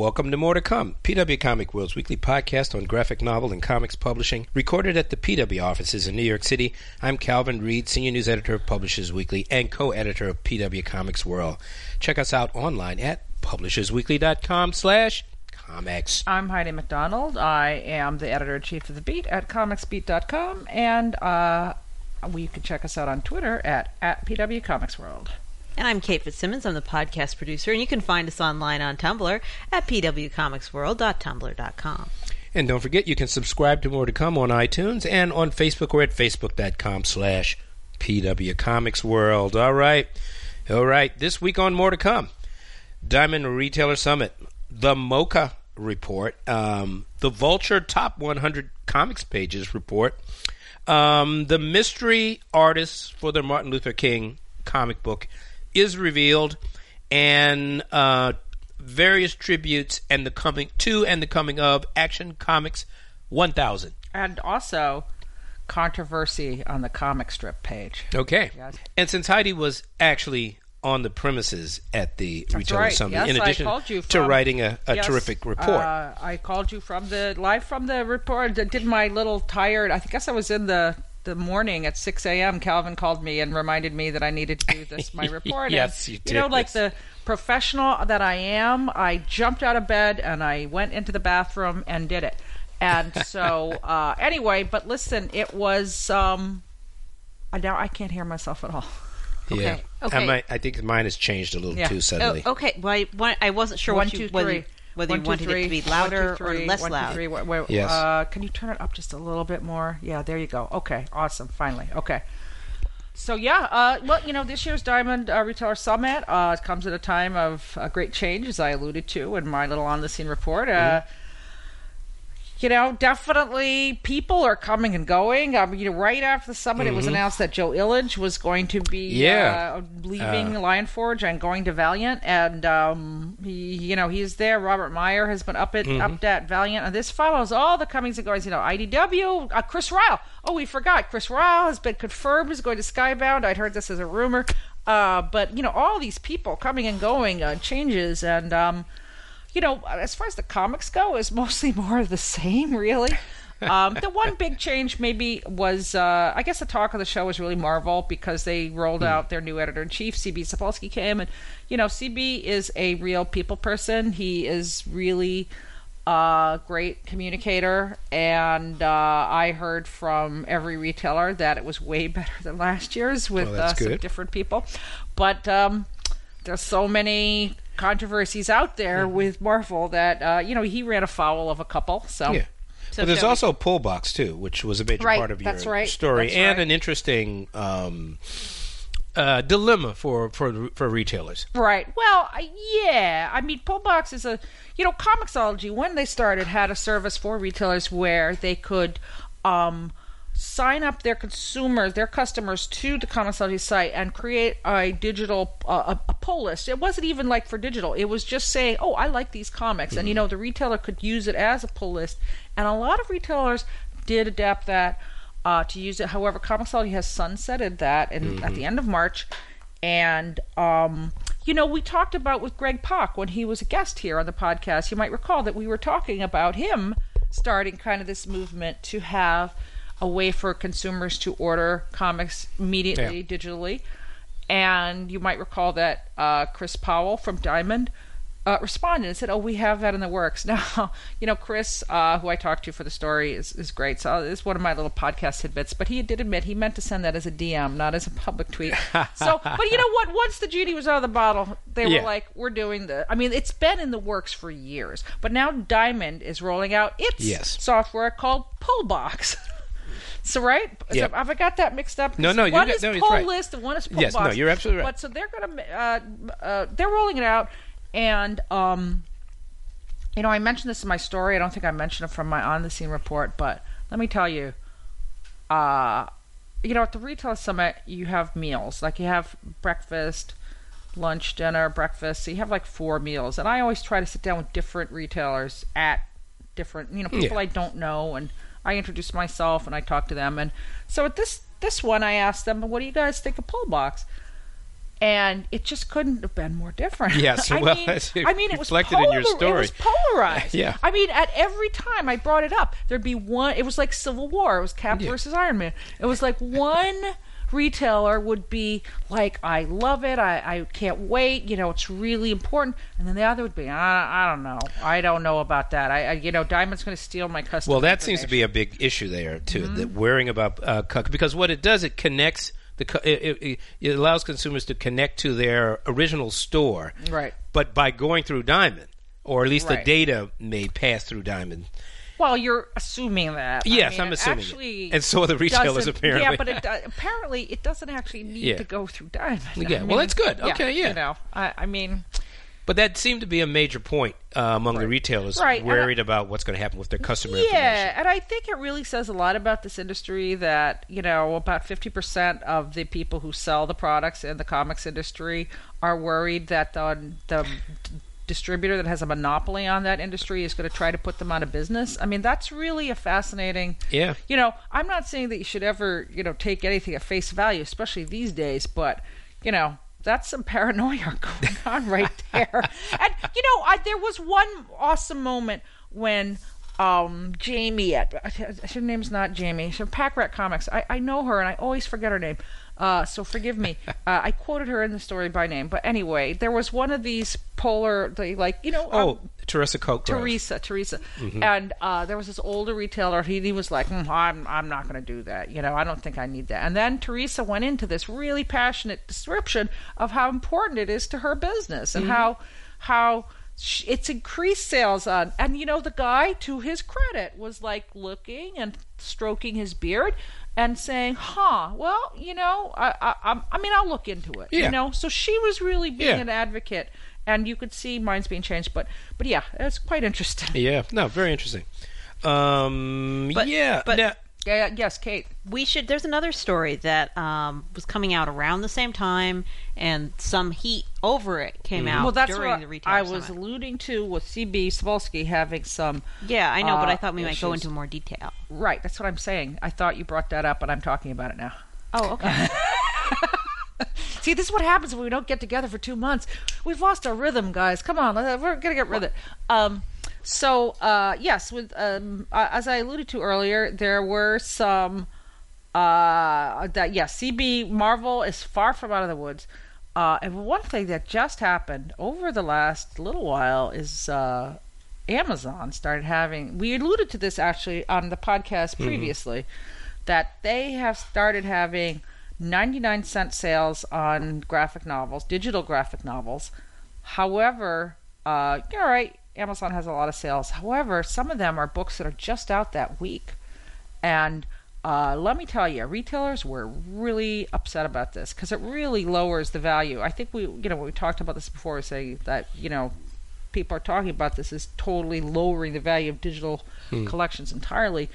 Welcome to More to Come, PW Comic World's weekly podcast on graphic novel and comics publishing, recorded at the PW offices in New York City. I'm Calvin Reed, senior news editor of Publishers Weekly and co-editor of PW Comics World. Check us out online at publishersweekly.com slash comics. I'm Heidi MacDonald. I am the editor in chief of the Beat at comicsbeat.com, and uh, we can check us out on Twitter at, at PW Comics World. And I'm Kate Fitzsimmons. I'm the podcast producer, and you can find us online on Tumblr at pwcomicsworld.tumblr.com. And don't forget, you can subscribe to More to Come on iTunes and on Facebook or at facebook.com slash pwcomicsworld. All right. All right. This week on More to Come, Diamond Retailer Summit, the MoCCA report, um, the Vulture Top 100 Comics Pages report, um, the mystery artists for the Martin Luther King comic book is revealed, and uh, various tributes and the coming to and the coming of Action Comics 1000. And also controversy on the comic strip page. Okay. Yes. And since Heidi was actually on the premises at the That's Retailer right. Summit, Yes, in addition you to writing a, a Yes, terrific report. Uh, I called you from the live from the report. I Did my little tired? I guess I was in the the morning at 6 a.m. Calvin called me and reminded me that I needed to do this my report. Yes, and, you You know, did. like the professional that I am, I jumped out of bed and I went into the bathroom and did it. And so, uh, anyway, but listen, it was. Um, I now I can't hear myself at all. yeah. okay. I, might, I think mine has changed a little Yeah. too suddenly. Oh, okay. Well, I, one- I wasn't sure One, what you, two, whether, three. Whether One, you two, wanted three. it to be louder three. or less One, two, loud. three. Wait, wait, Yes. Uh, can you turn it up just a little bit more? Yeah, there you go. Okay, awesome. Finally. Okay. So yeah, uh, well, you know, this year's Diamond uh, Retailer Summit uh, comes at a time of uh, great change, as I alluded to in my little on the scene report. Uh, you know, definitely people are coming and going. Um, you know, right after the summit, it was announced that Joe Illidge was going to be Yeah. uh, leaving Lion Forge and going to Valiant, and um, he, you know, he's there. Robert Meyer has been up at up at Valiant, and this follows all the comings and goings. You know, IDW, uh, Chris Ryall. Oh, we forgot. Chris Ryall has been confirmed is going to Skybound. I'd heard this as a rumor, uh, but you know, all these people coming and going, uh, changes, and um, you know, as far as the comics go, is mostly more of the same, really. Um, the one big change maybe was, uh, I guess, the talk of the show was really Marvel because they rolled out their new editor in chief. CB Cebulski came, and you know, CB is a real people person. He is really a great communicator, and uh, I heard from every retailer that it was way better than last year's with uh, some different people. But um, there's so many controversies out there Mm-hmm. with Marvel that uh, you know he ran afoul of a couple. So Yeah. So but there's also a pull box too, which was a major Right, part of your right, story, and right. an interesting um, uh, dilemma for for for retailers. Right. Well, yeah. I mean, Pullbox is a, you know, Comixology when they started had a service for retailers where they could um, sign up their consumers, their customers to the Comixology site and create a digital uh, a, a pull list. It wasn't even like for digital. It was just saying, "Oh, I like these comics," and you know, the retailer could use it as a pull list. And a lot of retailers did adapt that uh, to use it. However, Comixology has sunsetted that in, at the end of March. And, um, you know, we talked about with Greg Pak when he was a guest here on the podcast. You might recall that we were talking about him starting kind of this movement to have a way for consumers to order comics immediately Yeah. digitally. And you might recall that uh, Chris Powell from Diamond uh, responded and said, "Oh, we have that in the works." Now, you know, Chris, uh, who I talked to for the story, is, is great. So it's one of my little podcast tidbits. But he did admit he meant to send that as a DM, not as a public tweet. so, but you know what? Once the genie was out of the bottle, they Yeah. were like, "We're doing the." I mean, it's been in the works for years, but now Diamond is rolling out its Yes. software called Pullbox. So right, Yep. so have I got that mixed up? No, no, you one got- is no, it's pull right. list and one is pull Yes, no, you're absolutely right. But so they're gonna uh, uh, they're rolling it out, and um, you know, I mentioned this in my story. I don't think I mentioned it from my on the scene report, but let me tell you, uh, you know, at the retail summit, you have meals like you have breakfast, lunch, dinner, breakfast. So you have like four meals, and I always try to sit down with different retailers at different, you know, people Yeah. I don't know, and I introduce myself and I talk to them. And so at this this one, I asked them, "What do you guys think of Pull Box?" and it just couldn't have been more different. Yes, I well, mean, I mean, it was reflected in your polar- It was polarized. Yeah. I mean, at every time I brought it up, there'd be one. It was like Civil War. It was Cap Yeah. versus Iron Man. It was like one retailer would be like, "I love it. I, I can't wait. You know, it's really important," and then the other would be, "I, I don't know. I don't know about that. I, I you know, Diamond's going to steal my customer." Well, that seems to be a big issue there too. Mm-hmm. That worrying about uh, because what it does, it connects the it, it, it allows consumers to connect to their original store, right. but by going through Diamond, or at least the data may pass through Diamond. Well, you're assuming that. I Yes, mean, I'm it assuming it. And so are the retailers, apparently. Yeah, but it, apparently it doesn't actually need Yeah. to go through Diamond. Yeah, I well, mean, that's good. Okay, yeah. You know, I, I mean, But that seemed to be a major point uh, among the retailers, Right, I- worried about what's going to happen with their customer information. yeah, and I think it really says a lot about this industry that you know about fifty percent of the people who sell the products in the comics industry are worried that the the distributor that has a monopoly on that industry is going to try to put them out of business. I mean, that's really a fascinating Yeah. you know, I'm not saying that you should ever, you know, take anything at face value, especially these days, but, you know, that's some paranoia going on right there. and, you know, I, there was one awesome moment when um, Jamie at her name's not Jamie. She's Pack Rat Comics. I, I know her and I always forget her name. Uh, so forgive me. Uh, I quoted her in the story by name, but anyway, there was one of these polar, they like you know, Oh, um, Teresa Coke. Teresa, Teresa, and uh, there was this older retailer. He, he was like, "Mm, "I'm, I'm not going to do that. You know, I don't think I need that." And then Teresa went into this really passionate description of how important it is to her business and how, how sh- it's increased sales on. And you know, the guy, to his credit, was like looking and stroking his beard and saying, "Huh, well, you know, I, I, I'm- mean, I'll look into it." Yeah. You know, so she was really being Yeah. an advocate. And you could see minds being changed, but but yeah, it's quite interesting. Yeah, no, very interesting. Um, But- yeah, but- now- Yeah, yeah, yes, Kate. we should there's another story that um, was coming out around the same time and some heat over it came out Well, that's during what the retail I was summit. alluding to with CB Cebulski having some. yeah i know but uh, i thought we might go into more detail Right, that's what I'm saying. I thought you brought that up, and I'm talking about it now. oh okay See, this is what happens when we don't get together for two months. We've lost our rhythm, guys. Come on, we're gonna get rid of it. Um, so uh, yes, with um, uh, as I alluded to earlier, there were some uh, that yes, CB Marvel is far from out of the woods. Uh, and one thing that just happened over the last little while is uh, Amazon started having. We alluded to this actually on the podcast previously, that they have started having 99 cent sales on graphic novels, digital graphic novels. However, uh, you're right, Amazon has a lot of sales. However, some of them are books that are just out that week. And uh, let me tell you, retailers were really upset about this because it really lowers the value. I think we, you know, we talked about this before, saying that, you know, people are talking about this is totally lowering the value of digital collections entirely.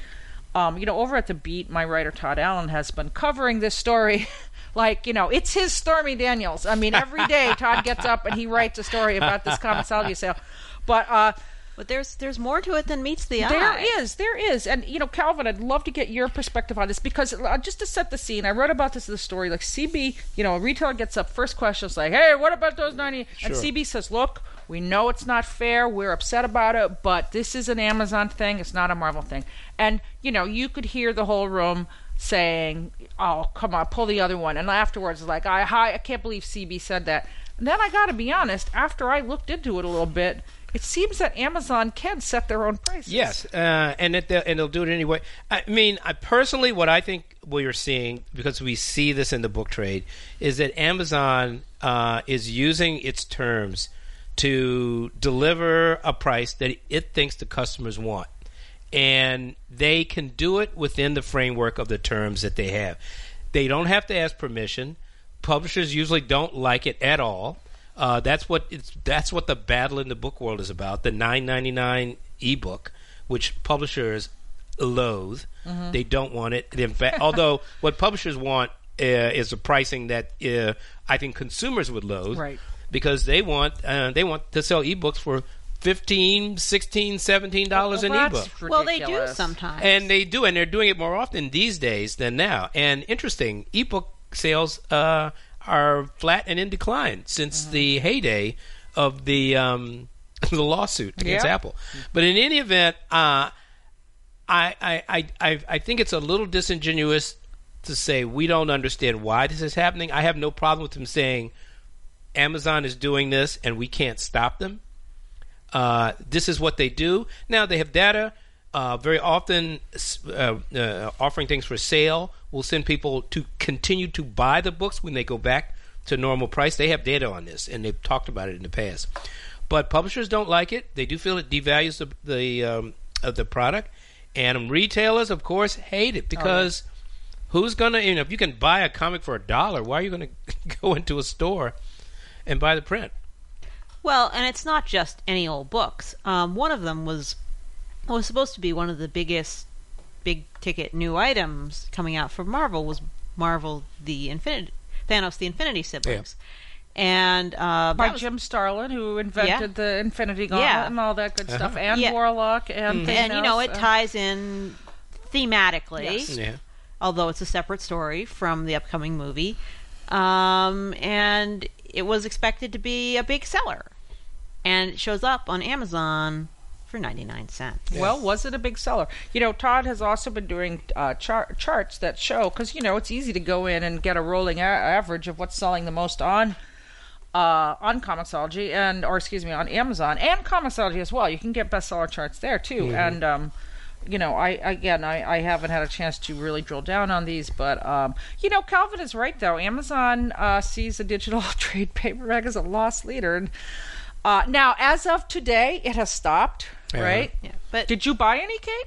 Um, you know, over at the Beat, my writer Todd Allen has been covering this story. like, you know, it's his Stormy Daniels. I mean, every day Todd gets up and he writes a story about this Comixology sale. But uh, but there's there's more to it than meets the eye there is, there is, and you know, Calvin, I'd love to get your perspective on this because uh, just to set the scene, I wrote about this in the story. Like CB, you know, a retailer gets up, first question is like, "Hey, what about those 90? And CB says, "Look, we know it's not fair. We're upset about it, but this is an Amazon thing. It's not a Marvel thing." And you know, you could hear the whole room saying, "Oh, come on, pull the other one." And afterwards, like, "I, I, I can't believe CB said that." And then I got to be honest. After I looked into it a little bit, it seems that Amazon can set their own prices. Yes, uh, and it, and they'll do it anyway. I mean, I personally, what I think we are seeing because we see this in the book trade is that Amazon uh, is using its terms to deliver a price that it thinks the customers want, and they can do it within the framework of the terms that they have. They don't have to ask permission. Publishers usually don't like it at all. Uh, that's what it's. That's what the battle in the book world is about. The nine ninety nine ebook, which publishers loathe. They don't want it. In fact, although what publishers want uh, is a pricing that uh, I think consumers would loathe, Right. Because they want uh, they want to sell ebooks for 15 16 17 dollars Well, an ebook. well they do sometimes And they do, and they're doing it more often these days than now. And interesting, ebook sales uh, are flat and in decline since Mm-hmm. the heyday of the um, the lawsuit against Yeah. Apple. But in any event, uh, I, I, I, I I think it's a little disingenuous to say we don't understand why this is happening. I have no problem with them saying Amazon is doing this and we can't stop them. Uh, this is what they do. Now they have data. Uh, very often, uh, uh, offering things for sale will send people to continue to buy the books when they go back to normal price. They have data on this, and they've talked about it in the past. But publishers don't like it. They do feel it devalues the the um, of the product, and retailers, of course, hate it because who's gonna? You know, if you can buy a comic for a dollar, why are you gonna go into a store and buy the print? Well, and it's not just any old books. Um, one of them was was supposed to be one of the biggest big ticket new items coming out for Marvel was Marvel the Infinity Thanos the Infinity Siblings. And uh, By was- Jim Starlin, who invented the Infinity Gauntlet Yeah. and all that good stuff, and Yeah. Warlock and and you know it ties in thematically, Yes. Yeah. although it's a separate story from the upcoming movie. Um, and it was expected to be a big seller, and it shows up on Amazon for ninety nine cents. Well, was it a big seller? You know, Todd has also been doing uh, char- charts that show because you know it's easy to go in and get a rolling a- average of what's selling the most on uh, on Comixology and or excuse me on Amazon and Comixology as well. You can get bestseller charts there too, and um, you know, I again, I, I haven't had a chance to really drill down on these, but um, you know, Calvin is right though. Amazon uh, sees the digital trade paperback as a lost leader, and uh, now as of today, it has stopped. Yeah. Right? Yeah, but Did you buy any, Kate?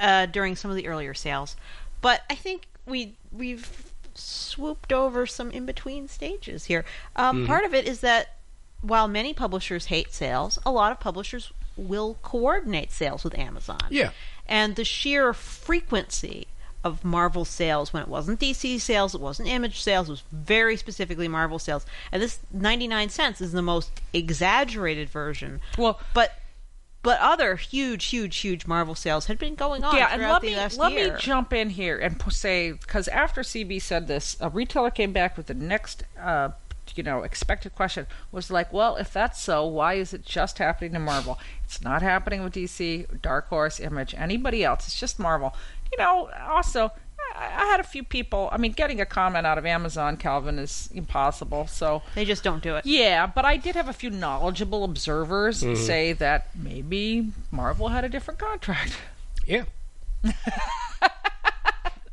uh, during some of the earlier sales, but I think we we've swooped over some in between stages here. Um, Part of it is that while many publishers hate sales, a lot of publishers will coordinate sales with Amazon. Yeah. and the sheer frequency of Marvel sales when it wasn't DC sales, it wasn't Image sales, it was very specifically Marvel sales. And this 99 cents is the most exaggerated version. Well, But but other huge, huge, huge Marvel sales had been going on yeah, and let me let year. me jump in here and say because after CB said this, a retailer came back with the next, uh, you know, expected question was like, well, if that's so, why is it just happening to Marvel? It's not happening with DC, Dark Horse, Image, anybody else. It's just Marvel. You know, also. I I had a few people. I mean, getting a comment out of Amazon, Calvin, is impossible. So, They just don't do it. yeah, but I did have a few knowledgeable observers mm-hmm. say that maybe Marvel had a different contract. Yeah.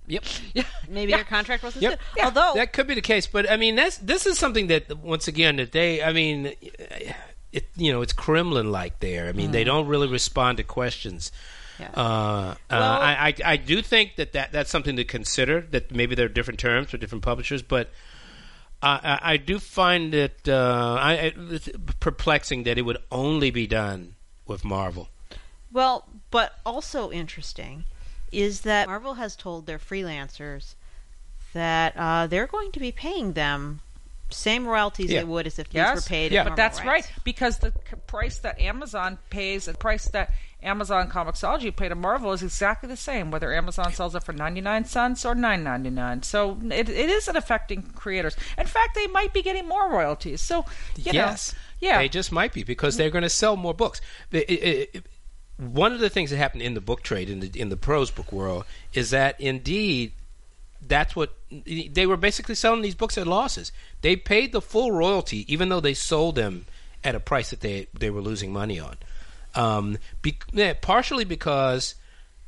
yep. Yeah. Maybe their contract wasn't Yep. good. Although that could be the case, but I mean that's this is something that once again that they I mean it you know it's Kremlin like there. I mean they mm-hmm. don't really respond to questions. Yeah. Uh, uh, I, I I do think that, that that's something to consider. That maybe there are different terms for different publishers, but I, I, I do find it uh, I, I- it's perplexing that it would only be done with Marvel. Well, but also interesting is that Marvel has told their freelancers that uh, they're going to be paying them same royalties Yeah. they would as if these Yes, were paid. Yeah. but that's rates. right because the price that Amazon pays, the price that Amazon Comixology pay to Marvel is exactly the same, whether Amazon sells it for ninety nine cents or nine ninety nine. So it, it isn't affecting creators. In fact, they might be getting more royalties. So you yes, know, yeah, they just might be because they're going to sell more books. It- it- one of the things that happened in the book trade in the in the prose book world is that indeed that's what they were basically selling these books at losses. They paid the full royalty even though they sold them at a price that they they were losing money on. Um, be, yeah, partially because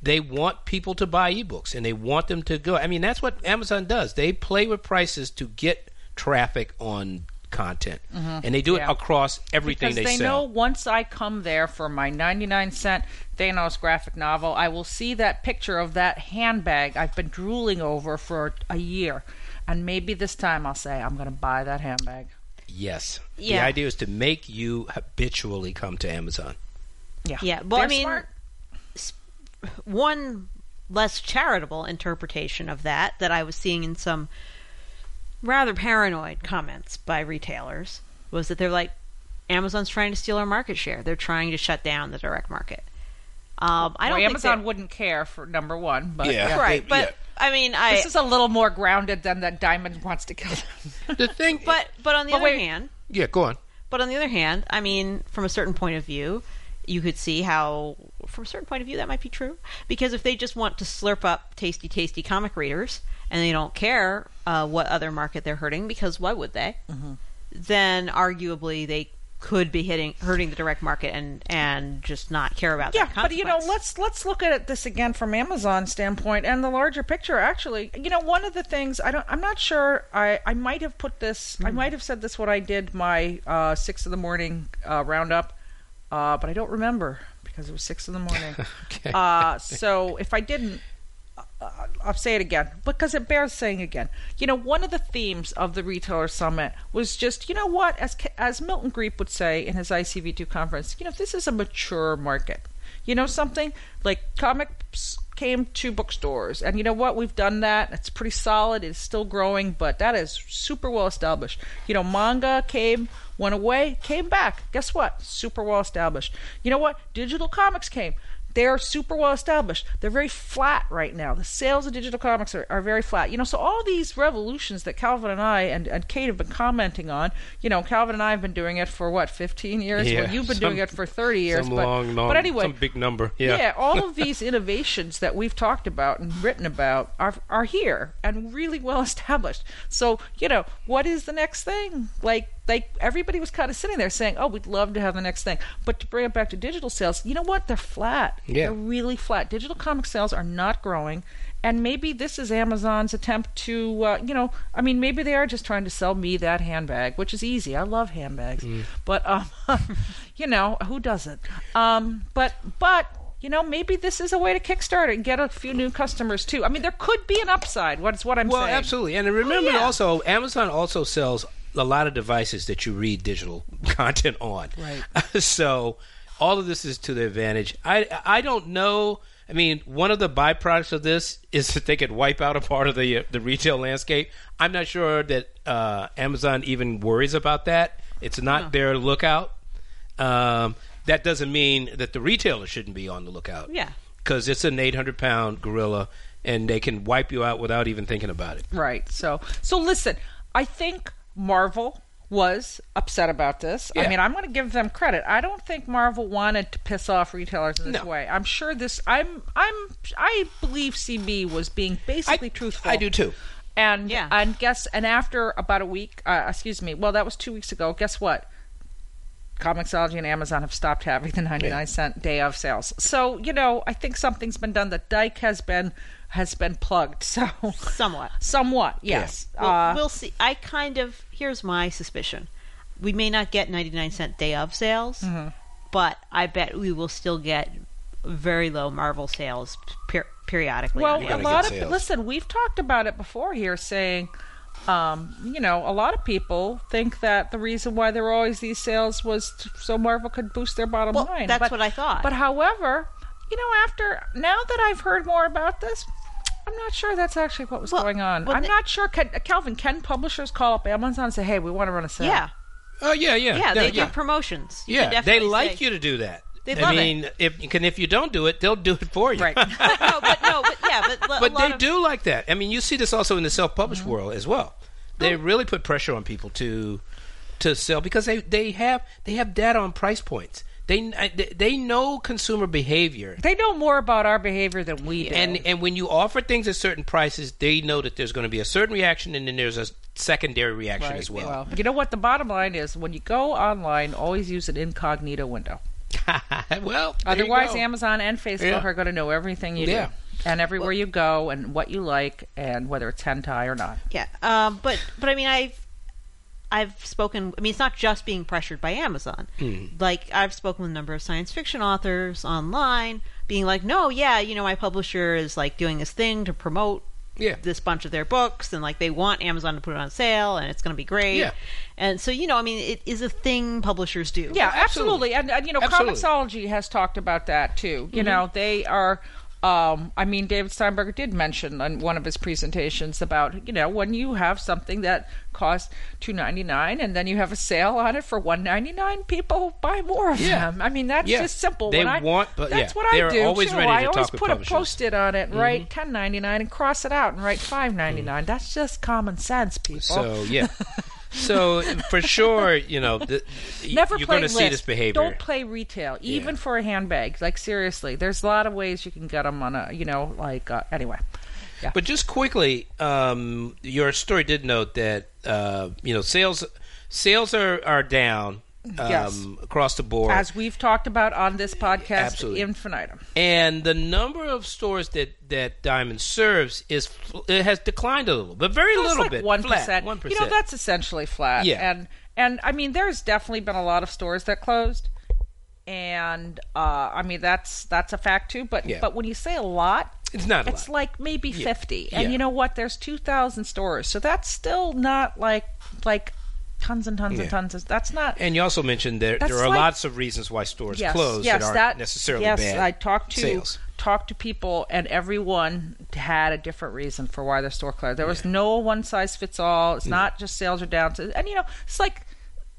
they want people to buy ebooks and they want them to go. I mean, that's what Amazon does. They play with prices to get traffic on content, and they do Yeah. it across everything because they, they know once I come there for my 99 cent Thanos graphic novel, I will see that picture of that handbag I've been drooling over for a year. And maybe this time I'll say, I'm going to buy that handbag. Yes, Yeah. the idea is to make you habitually come to Amazon. Yeah. Yeah, well, I They're mean, smart. one less charitable interpretation of that that I was seeing in some rather paranoid comments by retailers was that they're like, Amazon's trying to steal our market share. They're trying to shut down the direct market. Um, I Well, don't Amazon think wouldn't care for number one, but Yeah. yeah. right, they- but yeah. I mean, I. This is a little more grounded than that Diamond wants to kill them. The thing, but but on the But other wait. hand, yeah, go on. But on the other hand, I mean, from a certain point of view, you could see how, from a certain point of view, that might be true. Because if they just want to slurp up tasty, tasty comic readers and they don't care uh, what other market they're hurting, because why would they? Mm-hmm. Then arguably they could be hitting hurting the direct market and and just not care about yeah, but you know, let's let's look at this again from Amazon standpoint and the larger picture. Actually, you know, one of the things I don't, I'm not sure. I I might have put this. I might have said this when I did my uh, six in the morning uh, roundup, uh, but I don't remember because it was six in the morning. Okay. Uh, so if I didn't, uh, I'll say it again because it bears saying again. You know, one of the themes of the retailer summit was just, you know what, as as Milton Griepp would say in his ICV2 conference, you know, this is a mature market. You know something like comics came to bookstores, and you know what, we've done that. It's pretty solid. It's still growing, but that is super well established. You know, manga came, went away, came back. Guess what? Super well established. You know what? Digital comics came they're super well established. They're very flat right now. The sales of digital comics are, are very flat. You know, so all these revolutions that Calvin and I and, and Kate have been commenting on, you know, Calvin and I have been doing it for what, 15 years? Yeah, well, you've been some- doing it for 30 years. some but, long, long, but anyway, some big number. Yeah. yeah, all of these innovations that we've talked about and written about are are here and really well established. So, you know, what is the next thing? Like like everybody was kind of sitting there saying, "Oh, we'd love to have the next thing." But to bring it back to digital sales, you know what? They're flat. Yeah. They're really flat. Digital comic sales are not growing. And maybe this is Amazon's attempt to, uh, you know, I mean, maybe they are just trying to sell me that handbag, which is easy. I love handbags, but um, you know, who doesn't? Um, but but you know, maybe this is a way to kickstart it and get a few new customers too. I mean, there could be an upside. What's what I'm Well, saying? Well, absolutely. And remember yeah. also, Amazon also sells a lot of devices that you read digital content on. Right. so all of this is to their advantage. I I don't know. I mean, one of the byproducts of this is that they could wipe out a part of the uh, the retail landscape. I'm not sure that uh, Amazon even worries about that. It's not their lookout. Um, that doesn't mean that the retailer shouldn't be on the lookout. Yeah. because it's an 800 pound gorilla, and they can wipe you out without even thinking about it. Right. So so listen, I think Marvel was upset about this. I mean, I'm going to give them credit. I don't think Marvel wanted to piss off retailers in this No. way. I'm sure this I'm I'm I believe CB was being basically truthful. I do too. And Yeah. and guess and after about a week, uh, excuse me, well that was 2 weeks ago. Guess what? Comixology and Amazon have stopped having the 99 cent day of sales. So, you know, I think something's been done. The dike has been has been plugged. So somewhat. Somewhat, yes. Well, uh, we'll see. I kind of here's my suspicion: we may not get 99 cent day of sales, Mm-hmm. but I bet we will still get very low Marvel sales per- periodically. well, a lot of sales. listen. We've talked about it before here, saying, um, you know, a lot of people think that the reason why there were always these sales was t- so Marvel could boost their bottom Well, line. that's But- what I thought. But however, you know, after now that I've heard more about this. I'm not sure that's actually what was Well- going on. well, I'm the- not sure. Can, Calvin, can publishers call up Amazon and say, "Hey, we want to run a sale"? yeah, Oh yeah, yeah, yeah, they yeah. do promotions. You Yeah, they like say- you to do that. They I love it. mean, if and if you don't do it, they'll do it for you. Right. no, but no, but yeah, but, a But lot they of- do like that. I mean, you see this also in the self-published Mm-hmm. world as well. They really put pressure on people to to sell because they they have they have data on price points. They they- they know consumer behavior. they know more about our behavior than we do. And and when you offer things at certain prices, they know that there's going to be a certain reaction, and then there's a secondary reaction Right. as well. you know what? The bottom line is when you go online, always use an incognito window. well, there you Otherwise, go. Amazon and Facebook Yeah. are going to know everything you Yeah. do. And everywhere you go, and what you like, and whether it's hentai or not. Yeah, um, but but I mean, I've I've spoken. I mean, it's not just being pressured by Amazon. Mm-hmm. Like I've spoken with a number of science fiction authors online, being like, "No, yeah, you know, my publisher is like doing this thing to promote Yeah. this bunch of their books, and like they want Amazon to put it on sale, and it's going to be great." Yeah. And so, you know, I mean, it is a thing publishers do. Yeah, absolutely. absolutely. And, and you know, Absolutely. Comixology has talked about that too. You mm-hmm. know, they are um, I mean, David Steinberger did mention on one of his presentations about you know when you have something that costs two ninety nine and then you have a sale on it for one ninety nine, people buy more of Yeah. them. I mean, that's Yeah. just simple. They I, want- but that's yeah, what I they're do always too. ready I always put a. Mm-hmm. post-it on it, and write ten ninety nine, and cross it out, and write five ninety nine. That's just common sense, people. So yeah. So for sure, you know, the, Never you're going to see this behavior. Don't play retail, even Yeah. for a handbag. Like seriously, there's a lot of ways you can get them on a, you know, like uh, anyway. But just quickly, um, your story did note that uh, you know sales sales are are down um, Yes. across the board, As we've talked about on this podcast, Absolutely. infinitum. and the number of stores that that Diamond serves is it has declined a little, but very That's little like bit, one flat, one You know, that's essentially flat. Yeah. And and I mean, there's definitely been a lot of stores that closed, and uh, I mean that's that's a fact too. But Yeah. but when you say a lot, It's not a it's lot. like maybe fifty. And Yeah. you know what? There's two thousand stores, so that's still not like like tons and tons Yeah. and tons. Of, that's not. And you also mentioned That's there are like- lots of reasons why stores yes, close yes, that aren't that, necessarily yes, bad. I talked to sales. talked to people, and everyone had a different reason for why their store closed. There was no one size fits all. It's not just sales are down. To, and you know, it's like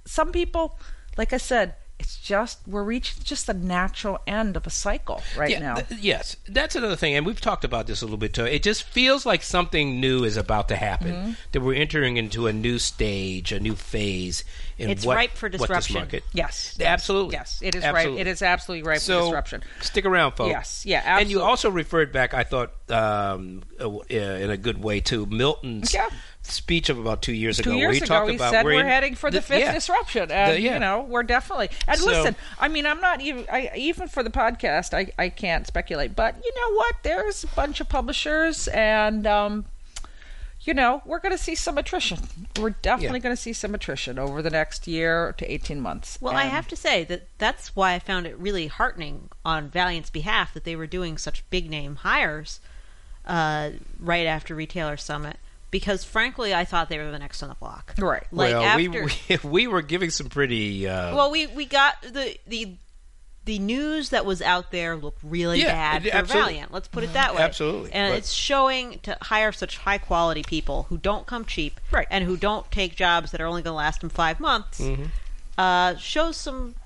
some people, like I said, it's just we're reaching just the natural end of a cycle right Yeah, now. th- yes, that's another thing, and we've talked about this a little bit too. It just feels like something new is about to happen. Mm-hmm. That we're entering into a new stage, a new phase in It's what, ripe for disruption. market. yes, absolutely. Yes, it is Absolutely. right. It is absolutely right So for disruption. stick around, folks. Yes, yeah, And you also referred back, I thought, um, uh, in a good way to Milton's Yeah. Speech of about two years Two ago, where years he ago, talked he about said we're we're in- heading for the, fifth yeah. disruption, and The- yeah. you know we're definitely. And So- listen, I mean, I'm not even. I even for the podcast, I I can't speculate, but you know what? There's a bunch of publishers, and um, you know we're going to see some attrition. We're definitely Yeah. going to see some attrition over the next year to 18 months. Well, I have to say that that's why I found it really heartening on Valiant's behalf that they were doing such big name hires uh, right after Retailer Summit. Because frankly, I thought they were the next on the block. Right. Like well, after, we, we we were giving some pretty uh, well, we we got the the the news that was out there looked really Yeah, bad for absolutely. Valiant. Let's put it that way. Absolutely, and but- it's showing to hire such high quality people who don't come cheap, Right. And who don't take jobs that are only going to last them five months. Mm-hmm. Uh, shows some,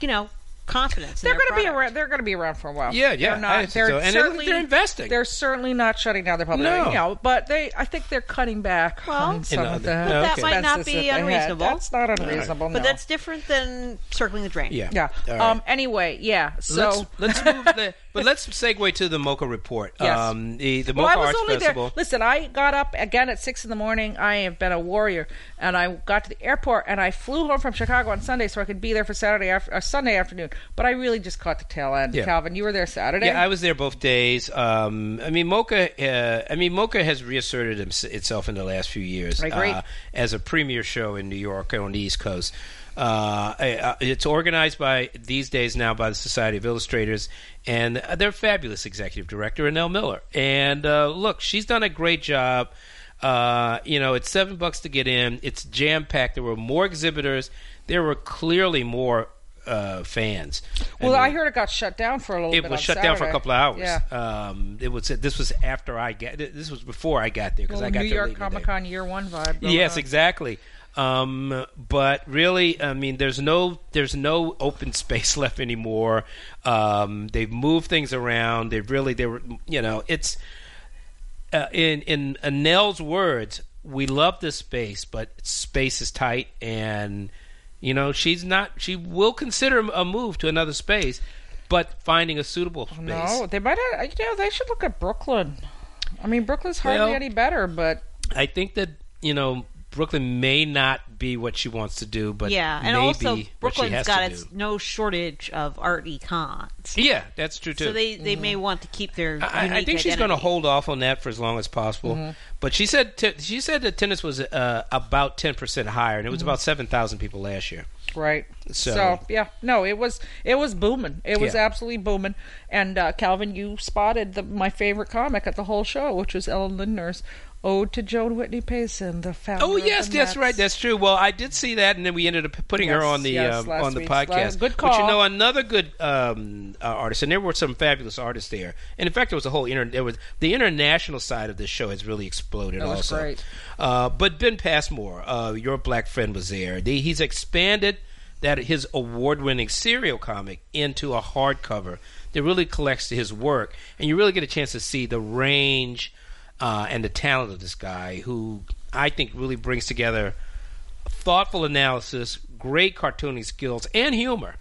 you know, confidence. They're going to be around. They're going to be around for a while. Yeah, yeah, They're not. I think they're so. And it looks like certainly they're investing. They're certainly not shutting down their public. No. You know, but they. I think they're cutting back Well, on some of the. but that Okay. might not be that they had. unreasonable. That's not unreasonable. But no. that's different than circling the drain. yeah yeah. All right. Um. Anyway, yeah. So. let's let's move the, but let's segue to the MoCCA report. Yes. Um, the the Well, MoCCA I was Arts only Festival. there. Listen, I got up again at six in the morning. I have been a warrior, and I got to the airport and I flew home from Chicago on Sunday so I could be there for Saturday after uh, Sunday afternoon. But I really just caught the tail end. Yeah. Calvin, you were there Saturday. Yeah, I was there both days. Um, I mean, MoCCA. Uh, I mean, MoCCA has reasserted itself in the last few years uh, as a premier show in New York on the East Coast. Uh, uh, it's organized by these days now by the Society of Illustrators, and their fabulous executive director, Anelle Miller. And uh, look, she's done a great job. Uh, you know, it's seven bucks to get in. It's jam packed. There were more exhibitors. There were clearly more uh, fans. well, mean, I heard it got shut down for a little it was shut down for a couple of hours. Yeah. Um, it was this was after I got this was before I got there because Little I got New York late in the day. Comic Con year one vibe. Yes, on. exactly. Um, but really, I mean, there's no there's no open space left anymore. Um, they've moved things around. They've really they were you know it's uh, in in Anelle's words, we love this space, but space is tight, and you know she's not. She will consider a move to another space, but finding a suitable space. No, they might have. You know, they should look at Brooklyn. I mean, Brooklyn's hardly Well- any better, but I think that you know Brooklyn may not be what she wants to do, but yeah, and maybe also has got its do. no shortage of art econs. Yeah, that's true too. So they, they may want to keep their. I, I think she's going to hold off on that for as long as possible. Mm-hmm. But she said t- she said that tennis was uh, about ten percent higher, and it Mm-hmm. was about seven thousand people last year. right. So- yeah, no, it was it was booming. It was Yeah. absolutely booming. And uh, Calvin, you spotted the, my favorite comic at the whole show, which was Ellen Lindner's Ode to Joan Whitney Payson, the founder. Oh yes, that's right. That's true. Well, I did see that, and then we ended up putting her on the yes, um, on the podcast. last- good But you know, another good um, uh, artist, and there were some fabulous artists there. And in fact, there was a whole inter- there was the international side of this show has really exploded. That was also, great. Uh, but Ben Passmore, uh, your black friend, was there. The, he's expanded that his award-winning serial comic into a hardcover that really collects his work, and you really get a chance to see the range uh, and the talent of this guy, who I think really brings together thoughtful analysis, great cartooning skills, and humor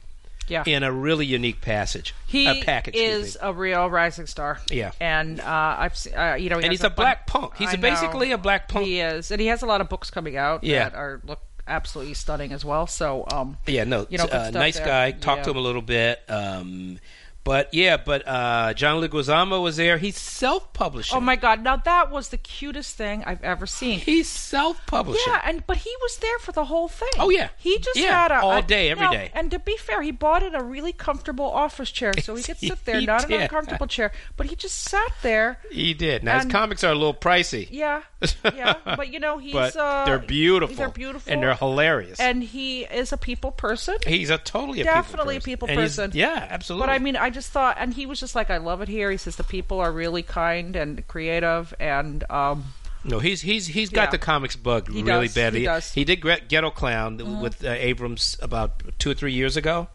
Yeah. in a really unique passage. He a package, is a real rising star. Yeah. and uh, I've seen, uh, you know, he and he's a fun- black punk. He's a- basically a black punk. He is, and he has a lot of books coming out Yeah. that are look absolutely stunning as well. So, um, Yeah, no, you know, uh, nice there. guy. Talked to him a little bit. Um, but yeah, but uh, John Leguizamo was there. He's self-publishing. oh my god, now that was the cutest thing I've ever seen. He's self-publishing. Yeah, and but he was there for the whole thing. Oh, yeah. he just Yeah, had a all a- day, every now, day. And to be fair, he bought in a really comfortable office chair, so he could sit there, He not an did. uncomfortable chair, but he just sat there. He did. Now his comics are a little pricey. Yeah, yeah, but you know he's but uh, they're beautiful. They're beautiful, and they're hilarious. and he is a people person. he's a totally a Definitely a people people person. And he's- person. Yeah, absolutely. But I mean, I just thought, and he was just like, "I love it here." He says the people are really kind and creative, and um, No, he's he's he's got Yeah. the comics bug He really does, bad. he. Mm-hmm. He did Ghetto Klown with uh, Abrams about two or three years ago,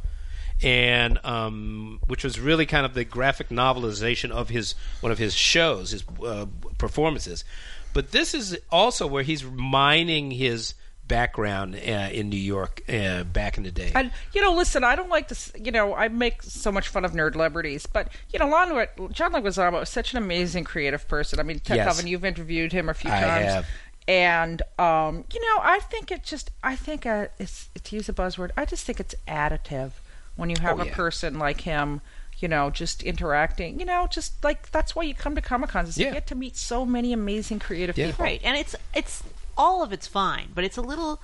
and um, which was really kind of the graphic novelization of his one of his shows, his uh, performances. But this is also where he's mining his background uh, in New York uh, back in the day. and you know, listen, I don't like this. You know, I make so much fun of nerd celebrities, but you know, Lon, John Leguizamo is such an amazing creative person. I mean, Ted Yes. Coven, you've interviewed him a few I times. have. And um, you know, I think it just, I think uh, it's to use a buzzword. I just think it's additive when you have Oh, a yeah. person like him. You know, just interacting. You know, just like that's why you come to Comic Cons is Yeah. you get to meet so many amazing creative Yeah. people. Right, and it's it's all of it's fine, but it's a little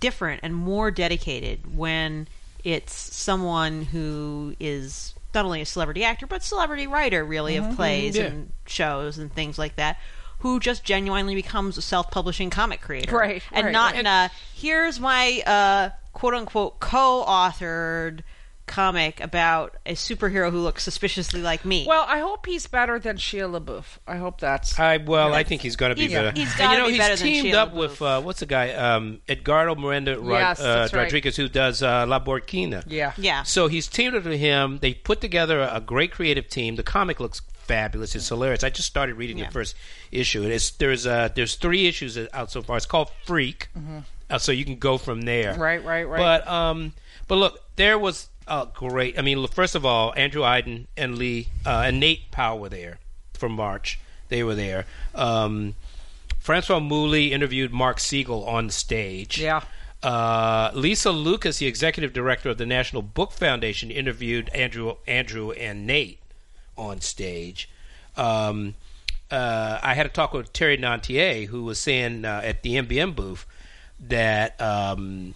different and more dedicated when it's someone who is not only a celebrity actor but celebrity writer, really, of plays Yeah. and shows and things like that. Who just genuinely becomes a self-publishing comic creator, Right, And right. not in a here's my uh, quote unquote co-authored comic about a superhero who looks suspiciously like me. Well, I hope he's better than Shia LaBeouf. I hope that's. I well, I think he's going to be He's- better. he's and gotta you know, be he's better than teamed Shia up LaBeouf. with uh, what's the guy? Um, Edgardo Miranda Rod- Yes, uh, that's right. Rodriguez, who does uh, La Borinqueña. yeah. yeah, So he's teamed up with him. They put together a great creative team. The comic looks fabulous. It's hilarious. I just started reading Yeah. the first issue. And it's there's uh, there's three issues out so far. It's called Freak, uh, so you can go from there. Mm-hmm. Right, right, right. But um, but look, there was a great. I mean, first of all, Andrew Aydin and Lee uh, and Nate Powell were there from March. They were there. Um, Francois Mouly interviewed Mark Siegel on stage. Yeah. Uh, Lisa Lucas, the executive director of the National Book Foundation, interviewed Andrew, Andrew and Nate on stage. Um, uh, I had a talk with Terry Nantier, who was saying uh, at the NBM booth that um,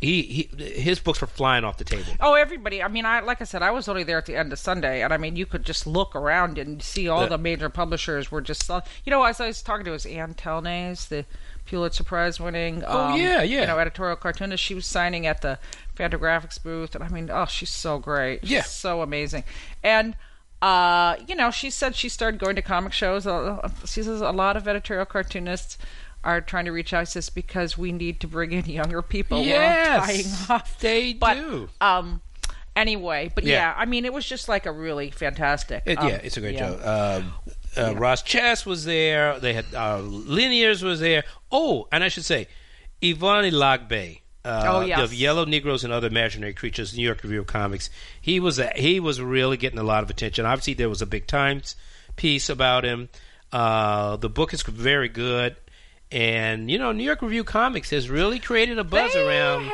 he, he his books were flying off the table. Oh, everybody. I mean, I like I said, I was only there at the end of Sunday, and I mean, you could just look around and see all The- the major publishers were just. You know, as I was talking to was Ann Telnaes, the Pulitzer Prize winning. Oh, um, yeah, yeah. You know, editorial cartoonist. She was signing at the Fantagraphics booth, and I mean, oh, she's so great. She's Yeah. so amazing, and. Uh, you know, she said she started going to comic shows. Uh, She says a lot of editorial cartoonists are trying to reach out. She says because we need to bring in younger people. Yes, dying off. they But, do. Um. Anyway, but Yeah. yeah. I mean, it was just like a really fantastic. It, um, yeah, it's a great yeah. show. Um, uh, Roz Chast was there. They had uh, Liniers was there. Oh, and I should say, Yvan Alagbé. Uh, Oh, yes. of Yellow Negroes and Other Imaginary Creatures, New York Review of Comics. He was a, he was really getting a lot of attention. Obviously, there was a big Times piece about him. Uh, the book is very good, and you know, New York Review Comics has really created a buzz they around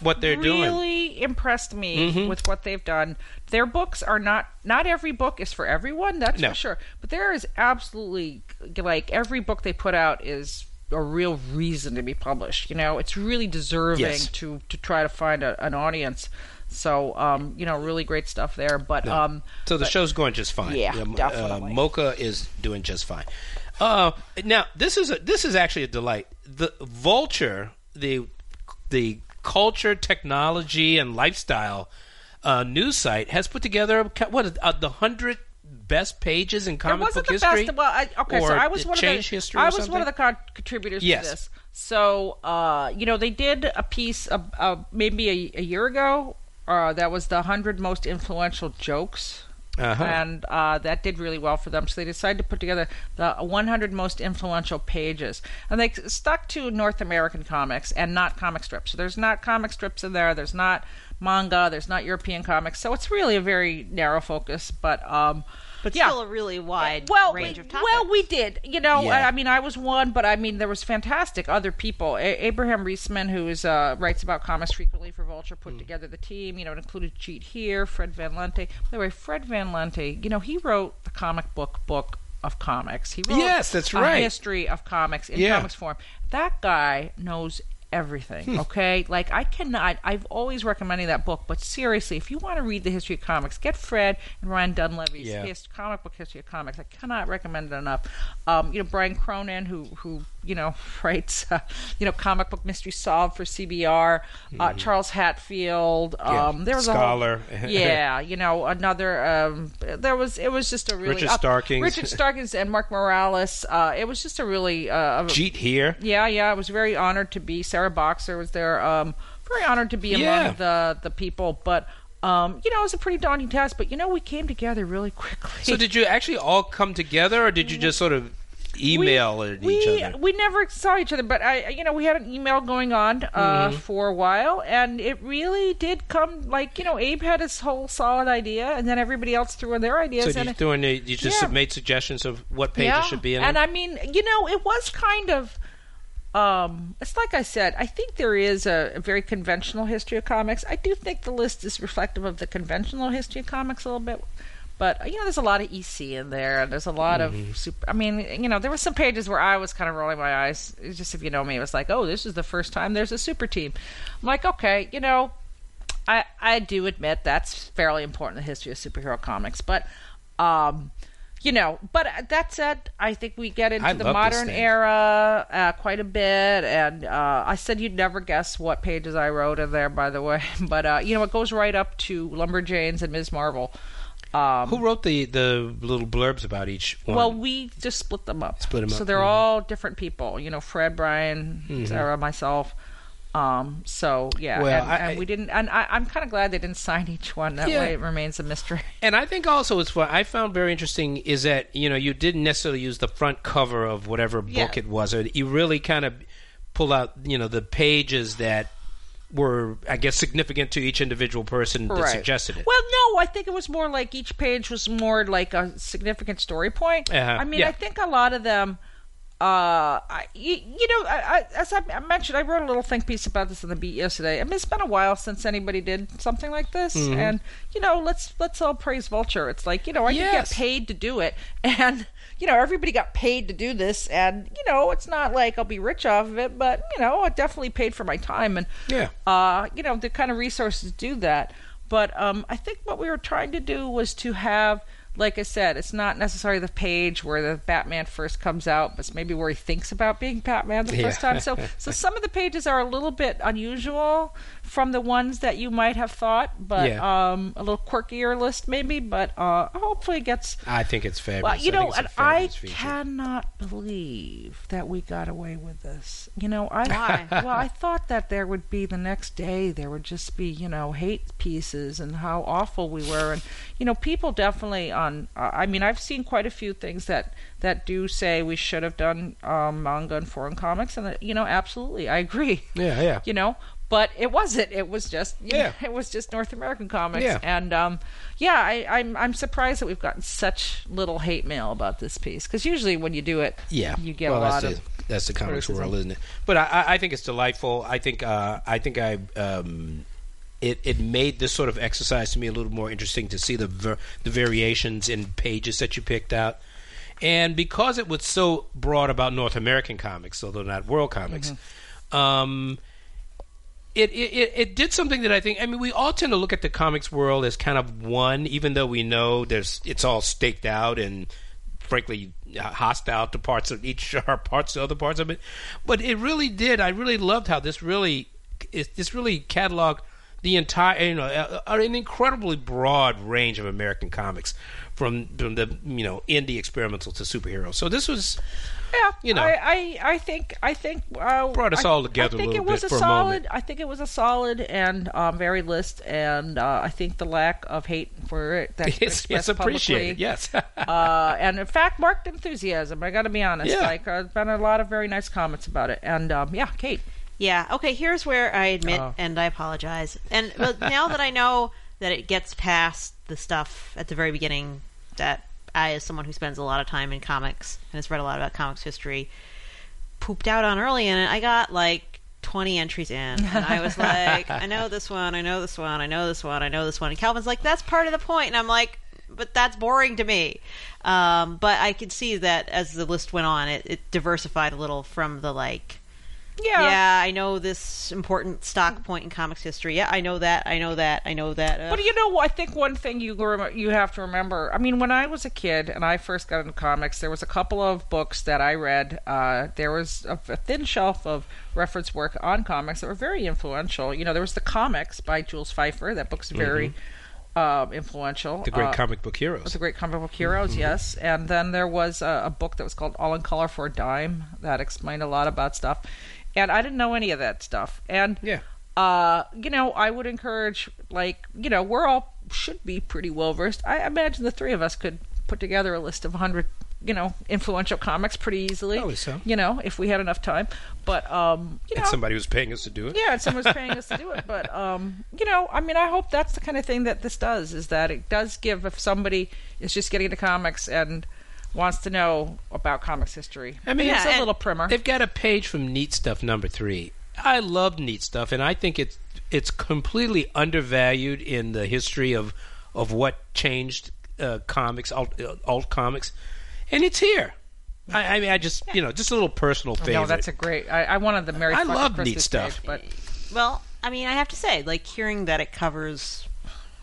what they're doing. Really impressed me Mhm. with what they've done. Their books are not not every book is for everyone. That's No. for sure. But there is absolutely like every book they put out is a real reason to be published. You know, it's really deserving Yes. to to try to find a, an audience. So, um, you know, really great stuff there. But um, So the but- show's going just fine. Yeah, Um, definitely. Uh, MoCCA is doing just fine. Uh, now this is a, this is actually a delight. The Vulture, the the culture, technology, and lifestyle uh, news site has put together what uh, the hundred best pages in comic wasn't book the history. best. Well, I, okay, so I was one of the history I was something? one of the con- contributors Yes. to this. So, uh, you know, they did a piece uh, uh, maybe a, a year ago. Uh, that was the hundred most influential jokes. Uh-huh. And uh, that did really well for them. So they decided to put together the 100 most influential pages. And they stuck to North American comics and not comic strips. So there's not comic strips in there. There's not manga. There's not European comics. So it's really a very narrow focus. But um, But yeah. still a really wide well, range we, of topics. Well, we did. You know, Yeah. I, I mean, I was one, but I mean, there was fantastic other people. A- Abraham Riesman, who is uh, writes about comics frequently for Vulture, put together the team. You know, it included Jeet Heer, Fred Van Lente. By the way, Fred Van Lente, you know, he wrote the comic book book of comics. He wrote Yes, that's right. a right. history of comics in Yeah. comics form. That guy knows everything Hmm. okay like i cannot i've always recommended that book but seriously if you want to read the history of comics get fred and ryan dunlavey's Yeah. his comic book history of comics i cannot recommend it enough um, you know brian cronin who who you know writes uh, you know comic book mystery solved for cbr uh, charles hatfield Mm-hmm. Yeah. um, there was Scholar. a whole, yeah you know another um, there was it was just a really Richard up- Starkings. richard starkings and mark morales uh, it was just a really uh, a- Jeet Heer. yeah, yeah. I was very honored to be. Sarah Boxer was there. Um, very honored to be among Yeah. the the people. But um, you know, it was a pretty daunting task. But you know, we came together really quickly. So did you actually all come together, or did you just sort of email at we, each other? We never saw each other, but I, you know, we had an email going on uh, Mm-hmm. for a while, and it really did come. Like, you know, Abe had his whole solid idea, and then everybody else threw in their ideas. so and you it- doing you just Yeah. made suggestions of what pages yeah. should be in And it? I mean, you know, it was kind of. Um, it's like I said. I think there is a, a very conventional history of comics. I do think the list is reflective of the conventional history of comics a little bit, but you know, there's a lot of EC in there, and there's a lot Mm-hmm. of super. I mean, you know, there were some pages where I was kind of rolling my eyes. Just if you know me, it was like, oh, this is the first time there's a super team. I'm like, okay, you know, I I do admit that's fairly important in the history of superhero comics, but um, you know, but that said, I think we get into I the modern era uh, quite a bit, and uh, I said you'd never guess what pages I wrote in there, by the way. But uh, you know, it goes right up to Lumberjanes and Ms. Marvel. Um, Who wrote the the little blurbs about each one? well, we just split them up. Split 'em So up, they're mhm. all different people. You know, Fred, Brian, Mhm. Sarah, myself. Um, so yeah, Well, and, I- and we didn't. And I, I'm kind of glad they didn't sign each one. That Yeah. way, it remains a mystery. And I think also it's what I found very interesting is that you know you didn't necessarily use the front cover of whatever book Yeah. it was, or you really kind of pull out you know the pages that were I guess significant to each individual person that Right. suggested it. Well, no, I think it was more like each page was more like a significant story point. Uh-huh, I mean, yeah. I think a lot of them. Uh, I, you, you know, I, I, as I I mentioned, I wrote a little think piece about this in the Beat yesterday. I mean, it's been a while since anybody did something like this, Mm-hmm. and you know, let's let's all praise Vulture. It's like you know, I did get paid to do it, and you know, everybody got paid to do this, and you know, it's not like I'll be rich off of it, but you know, it definitely paid for my time, and Yeah. uh, you know, the kind of resources to do that. But um, I think what we were trying to do was to have, like I said, it's not necessarily the page where the Batman first comes out, but it's maybe where he thinks about being Batman the Yeah. first time. So, so some of the pages are a little bit unusual from the ones that you might have thought, but Yeah. um, a little quirkier list maybe. But uh, hopefully, it gets I think it's fabulous. well, you I know, it's and I feature. cannot believe that we got away with this. You know, I Why? well, I thought that there would be the next day there would just be you know hate pieces and how awful we were, and you know, people definitely on. Uh, I mean, I've seen quite a few things that that do say we should have done um, manga and foreign comics, and uh, you know, absolutely, I agree. Yeah, yeah. You know, but it wasn't. It was just Yeah. know, it was just North American comics. Yeah. And um, yeah, I, I'm I'm surprised that we've gotten such little hate mail about this piece because usually when you do it, Yeah, you get well, a lot of. that's the comics criticism. world, isn't it? But I, I- I think it's delightful. I think uh, I think I um, it it made this sort of exercise to me a little more interesting to see the ver- the variations in pages that you picked out. And because it was so broad about North American comics, although not world comics, Mm-hmm. um, it, it it- it did something that I think. I mean, we all tend to look at the comics world as kind of one, even though we know there's it's all staked out and frankly hostile to parts of each or parts to other parts of it. But it really did. I really loved how this really this really cataloged the entire you know uh, an incredibly broad range of American comics from, from the you know indie experimental to superheroes. So this was yeah, you know. I, I, I think I think uh, brought us I, all together I think a little it was bit a for solid. a moment. I think it was a solid and um, very list, and uh, I think the lack of hate for it that's It's, expressed it's appreciated. publicly, Yes. uh, and in fact, marked enthusiasm. I got to be honest. Yeah. Like, uh, been a lot of very nice comments about it, and um, yeah, Kate. Yeah. Okay. Here's where I admit, Oh. and I apologize. And but now that I know that it gets past the stuff at the very beginning, that I, as someone who spends a lot of time in comics and has read a lot about comics history, pooped out on early in it, I got like 20 entries in, and I was like, I know this one, I know this one, I know this one, I know this one. And Calvin's like, that's part of the point. point, and I'm like. But that's boring to me. Um, but I could see that as the list went on, it, it diversified a little from the like, Yeah. yeah, I know this important stock point in comics history. Yeah, I know that. I know that. I know that. Uh, But you know, I think one thing you rem- you have to remember. I mean, when I was a kid and I first got into comics, there was a couple of books that I read. Uh, there was a, a thin shelf of reference work on comics that were very influential. You know, there was the comics by Jules Feiffer. That book's very um, influential. Mm-hmm. the great Uh, comic book heroes. was a great comic book heroes, Mm-hmm. yes. And then there was a, a book that was called All in Color for a Dime that explained a lot about stuff. And I didn't know any of that stuff. And Yeah. uh, you know, I would encourage, like, you know, we're all should be pretty well versed. I imagine the three of us could put together a list of 100, you know, influential comics pretty easily. Probably so. You know, if we had enough time. But, um, you know. and somebody was paying us to do it. Yeah, and someone's paying us to do it. But um, you know, I mean, I hope that's the kind of thing that this does. Is that it does give if somebody is just getting into comics and wants to know about comics history. I mean, it's a little primer. They've got a page from Neat Stuff number three. I love Neat Stuff, and I think it's it's completely undervalued in the history of of what changed uh, comics, alt, uh, alt comics, and it's here. I, I mean, I just you know, just a little personal favorite. no, that's a great. I, I wanted the Mary. I Fucking love Christmas neat stuff. page, but well, I mean, I have to say, like hearing that it covers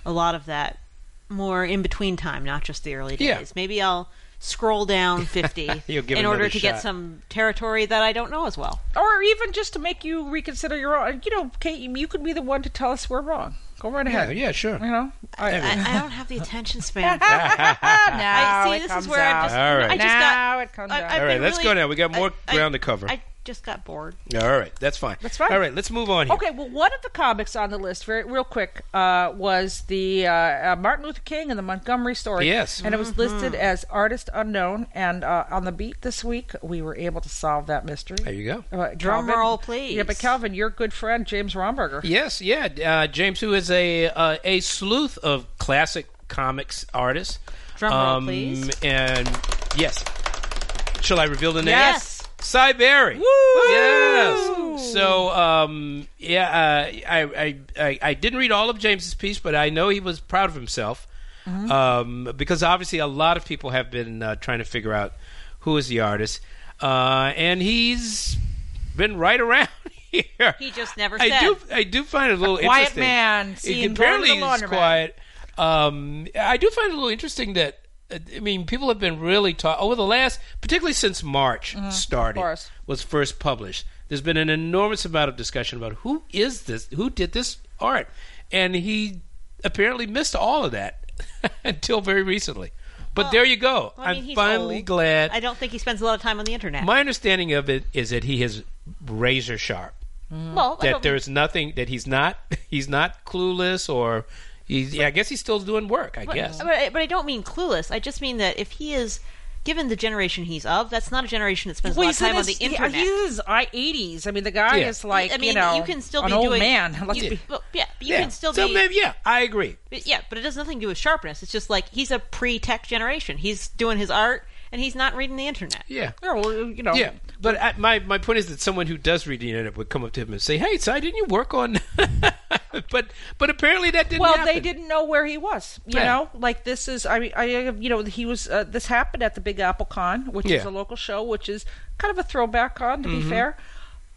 a lot of that more in between time, not just the early days. Yeah. Maybe I'll scroll down 50 You'll give in order to shot. get some territory that I don't know as well. or even just to make you reconsider your own. You know, Kate, you could be the one to tell us we're wrong. Go right ahead. yeah, sure. You know, I, I, I don't have the attention span. now I see. it This comes is where I'm just. All right. I just now got. it comes I- out. I've All right, been let's really- go now. We got more I- ground to cover. I just got bored. All right, that's fine. That's fine. All right, let's move on here. Okay, well, one of the comics on the list, very real quick, uh, was the uh, uh, Martin Luther King and the Montgomery story. Yes. and it was listed as artist unknown. And uh, on the beat this week, we were able to solve that mystery. There you go. Uh, Drum Calvin- roll, please. Yeah, but Calvin, your good friend James Romberger. Yes, yeah, uh, James, who is a uh, a sleuth of classic comics artists. Drum roll, Um, please. And yes, shall I reveal the name? Yes. Sy Barry. Woo! Yes. So, um, yeah, uh, I, I, I, I didn't read all of James's piece, but I know he was proud of himself Mm-hmm. um, because obviously a lot of people have been uh, trying to figure out who is the artist, uh, and he's been right around here. He just never I said. do, I do find it a little quiet interesting. man It- apparently he's quiet. Um, I do find it a little interesting that I mean, people have been really taught over the last, particularly since March mm-hmm. started, was first published. There's been an enormous amount of discussion about who is this, who did this art, and he apparently missed all of that until very recently. But Well, there you go. I mean, I'm he's finally old. glad. I don't think he spends a lot of time on the internet. My understanding of it is that he is razor sharp. Mm-hmm. well, That there's nothing that he's not he's not clueless or he's yeah, I guess he's still doing work. I But, guess. but, I- but I don't mean clueless. I just mean that if he is given the generation he's of, that's not a generation that spends Well, a lot he's of time in on the internet. he's in his I- 80s. I mean, the guy Yeah. is like, I mean, you know, can still an be old doing man. Let's you, be, well, yeah, but you yeah. can still so be. maybe yeah, I agree. but yeah, but it has nothing to do with sharpness. It's just like he's a pre-tech generation. He's doing his art and he's not reading the internet. Yeah. yeah, well, you know, Yeah, but I, my my point is that someone who does read the internet would come up to him and say, "Hey, Sy, didn't you work on?" but but apparently that didn't. Well, happen. they didn't know where he was. You Yeah. know, like this is. I mean, I you know he was. Uh, this happened at the Big Apple Con, which is Yeah. Mm-hmm. a local show, which is kind of a throwback con, to be fair,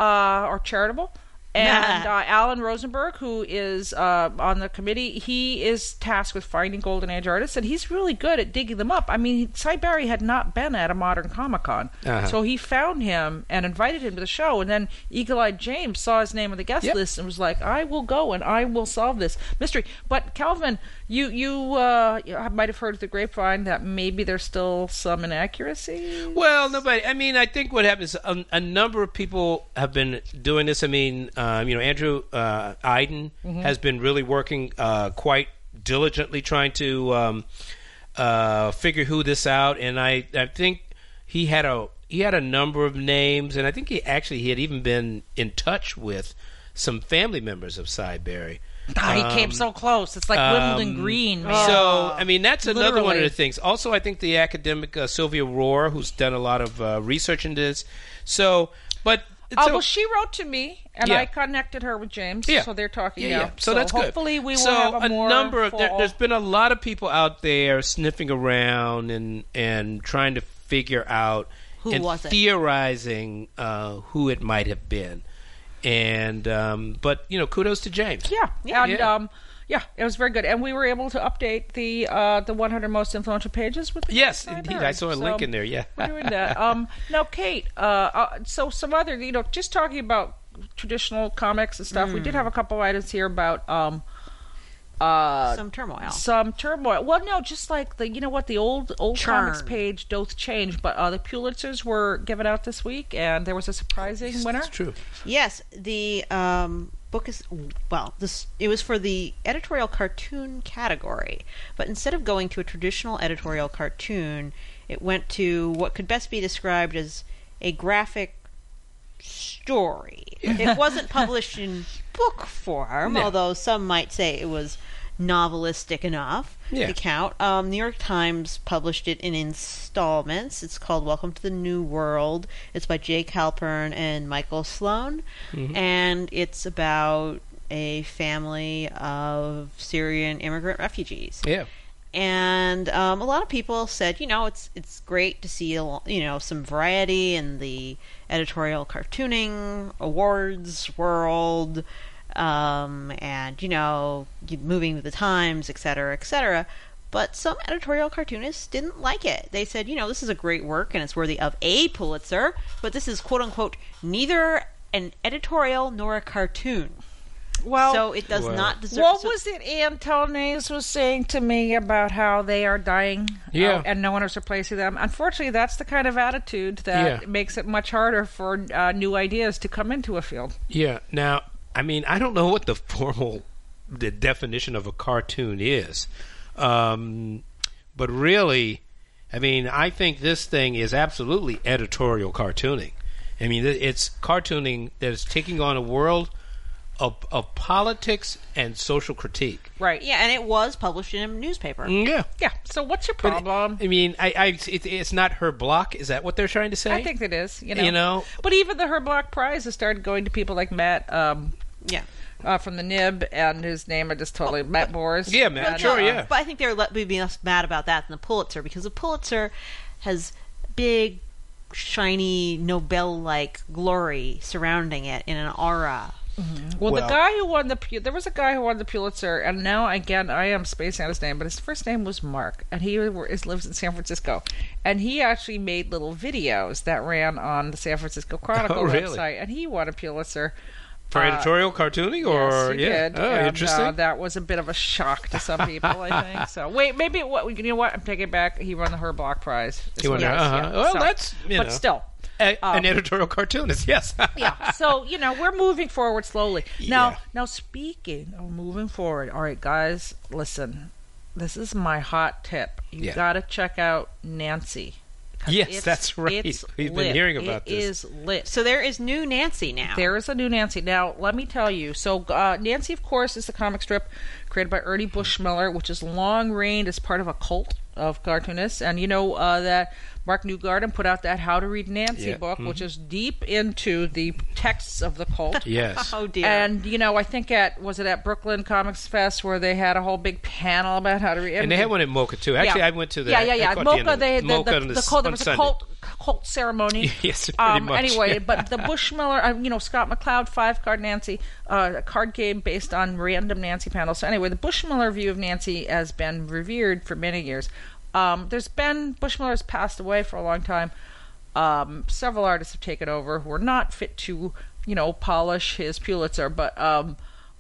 uh, or charitable. And uh, Alan Rosenberg, who is uh, on the committee, he is tasked with finding Golden Age artists, and he's really good at digging them up. I mean, Sy Barry had not been at a modern Comic Con, Uh-huh. so he found him and invited him to the show. And then Eagle Eyed James saw his name on the guest Yep. list and was like, "I will go and I will solve this mystery." But Calvin, you you uh, might have heard the grapevine that maybe there's still some inaccuracy. Well, nobody. I mean, I think what happens. A, a number of people have been doing this. I mean, um, you know, Andrew uh, Aydin has been really working uh, quite diligently trying to um, uh, figure who this out, and I, I think he had a he had a number of names, and I think he actually he had even been in touch with some family members of Sy Barry. Ah, he came so close. It's like Wimbledon Um, Green. Man. So, I mean, that's another one of the things. Also, I think the academic uh, Sylvia Rhor, who's done a lot of uh, research into this. So, but Oh so- well, she wrote to me, and Yeah. I connected her with James. Yeah. so they're talking yeah, now. yeah. So, that's good. Hopefully, we will so have a, more number of There, there's been a lot of people out there sniffing around and and trying to figure out Who and was it? theorizing uh, who it might have been. And um, but you know, kudos to James. Yeah, Yeah. and Yeah. um, yeah, it was very good, and we were able to update the uh, the 100 most influential pages with. Yes, indeed. Barry. I saw a link in there. Yeah. we're doing that. Um, now, Kate. Uh, uh, so some other, you know, just talking about traditional comics and stuff. We Hmm. did have a couple items here about um, uh, Some turmoil. some turmoil. Well, no, just like the you know what the old old comics page doth change, but uh, the Pulitzers were given out this week, and there was a surprising winner. It's true. Yes, the um, book is well. This it was for the editorial cartoon category, but instead of going to a traditional editorial cartoon, it went to what could best be described as a graphic story. it wasn't published in book form, No. although some might say it was novelistic enough Yeah. to count. Um, New York Times published it in installments. It's called Welcome to the New World. It's by Jake Halpern and Michael Sloan, and it's about a family of Syrian immigrant refugees Yeah. And um, a lot of people said, you know, it's it's great to see you know some variety in the editorial cartooning awards world, um, and you know, moving with the times, et cetera, et cetera. But some editorial cartoonists didn't like it. They said, you know, this is a great work and it's worthy of a Pulitzer, but this is quote unquote neither an editorial nor a cartoon. Well, so it does Well. not deserve. What so- was it Ann Telnaes was saying to me about how they are dying Yeah. uh, and no one is replacing them? Unfortunately, that's the kind of attitude that Yeah. makes it much harder for uh, new ideas to come into a field. Yeah. Now, I mean, I don't know what the formal the definition of a cartoon is, um, but really, I mean, I think this thing is absolutely editorial cartooning. I mean, it's cartooning that is taking on a world of, of politics and social critique. Right. yeah, and it was published in a newspaper. Yeah. Yeah. So what's your But, problem? I mean, I, I it, it's not Herblock. Is that what they're trying to say? I think it is. You know. You know? But even the Herblock Prize has started going to people like Matt um, Yeah. uh, from the Nib and his name I just totally Matt Bors. Yeah, Matt, And, sure, uh, yeah. But I think they're let me be less mad about that than the Pulitzer because the Pulitzer has big, shiny Nobel-like glory surrounding it in an aura. Well, Well- the guy who won the there was a guy who won the Pulitzer, and now again I am spacing out his name, but his first name was Mark, and he is, lives in San Francisco, and he actually made little videos that ran on the San Francisco Chronicle Oh, really? website, and he won a Pulitzer. For Uh, editorial cartooning, or yes, he yeah, did. oh, and, interesting. Uh, that was a bit of a shock to some people, I think. So wait, maybe what you know what? I'm taking it back. He won the Herblock Prize. He won what it the- is, uh-huh. yeah. Well, So- that's, but know. still. A- um, an editorial cartoonist, yes. yeah. So you know we're moving forward slowly. Now, Yeah. now speaking of moving forward, all right, guys, listen. This is my hot tip. You Yeah. got to check out Nancy. Yes, it's- that's right. it's We've been hearing about It this. is lit. So there is new Nancy now. There is a new Nancy. Now, let me tell you. So, uh, Nancy, of course, is the comic strip created by Ernie Bushmiller, which is long reigned as part of a cult of cartoonists. And you know uh, that Mark Newgarden put out that How to Read Nancy Yeah. Mm-hmm. book, which is deep into the texts of the cult. yes. Oh dear. And you know, I think at was it at Brooklyn Comics Fest where they had a whole big panel about how to read. And they had one at MoCCA too. Actually, I went to the yeah, yeah, I yeah. caught the end MoCCA, of they the, MoCCA the, on the, this- cult, there on was a Sunday. cult cult ceremony. Yes, pretty much. Anyway, but the Bushmiller, uh, you know, Scott McCloud, five card Nancy, uh, a card game based on random Nancy panels. So anyway, the Bushmiller view of Nancy has been revered for many years. Um, there's been Bushmiller's passed away for a long time. Um, several artists have taken over who are not fit to, you know, polish his Pulitzer, but um,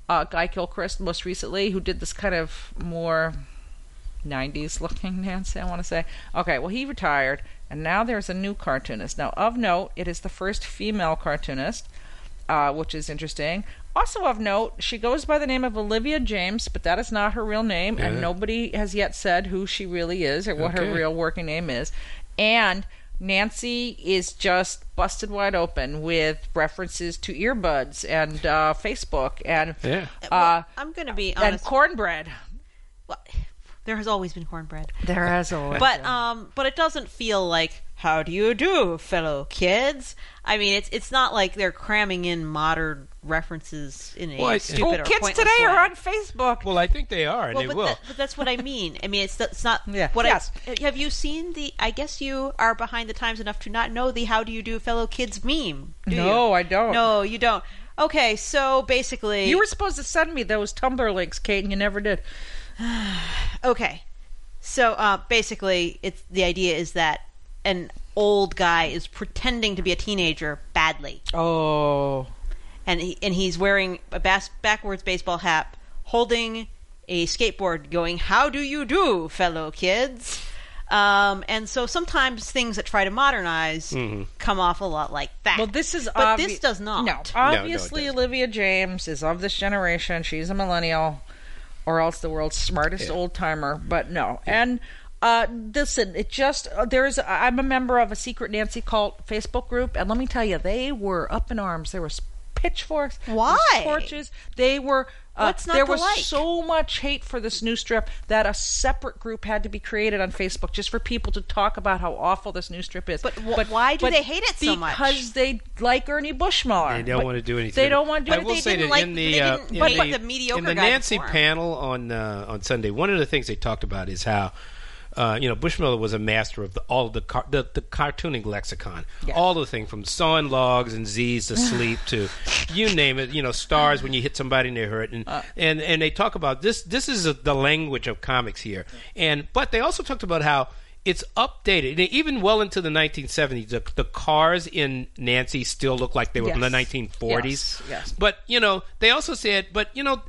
uh, Guy Gilchrist most recently, who did this kind of more 90s looking Nancy, I want to say. Okay, well, he retired, and now there's a new cartoonist. Now, of note, it is the first female cartoonist, uh, which is interesting. Also of note, she goes by the name of Olivia James, but that is not her real name, and nobody has yet said who she really is or what her real working name is. And Nancy is just busted wide open with references to earbuds and uh, Facebook and Yeah. uh, Well, I'm going to be and cornbread. Well, there has always been cornbread. There has always but um but it doesn't feel like how do you do fellow kids i mean it's it's not like they're cramming in modern references in a Well, I- stupid or kids pointless today way. are on Facebook. Well, I think they are, and well, they but, will. that- but that's what I mean. I mean, it's it's not Yeah. what Yes. I have you seen the. I guess you are behind the times enough to not know the "How do you do, fellow kids" meme. Do No, you? I don't. No, you don't. Okay, so basically, You were supposed to send me those Tumblr links, Kate, and you never did. Okay. So uh, basically, it's the idea is that an old guy is pretending to be a teenager badly, Oh. and he, and he's wearing a bas- backwards baseball hat, holding a skateboard, going, "How do you do, fellow kids?" Um, and so sometimes things that try to modernize come off a lot like that. Well, this is but obvi- this does not. No, no, obviously doesn't. Olivia James is of this generation. She's a millennial, or else the world's smartest Yeah. old timer. But no, and uh, listen, it just uh, there's. I'm a member of a secret Nancy cult Facebook group, and let me tell you, they were up in arms. There was pitchforks, Why? torches. They were. Uh, What's not there to was like? so much hate for this new strip that a separate group had to be created on Facebook just for people to talk about how awful this new strip is. But wh- why do they hate it so much? Because they like Ernie Bushmiller. They don't But want to do anything. They don't want to do I anything. will they say didn't that like- in the they uh, in like the, the mediocre in the guy Nancy before. panel on uh, on Sunday, one of the things they talked about is how. Uh, you know, Bushmiller was a master of the, all of the, car, the the cartooning lexicon, Yeah. all the thing from sawing logs and Z's to sleep to you name it. You know, stars when you hit somebody and they hurt, and Uh. and and they talk about this. This is the language of comics here, and but they also talked about how it's updated. Even well into the 1970s, the, the cars in Nancy still look like they were from the 1940s. Yes, yes. But you know, they also said, but you know,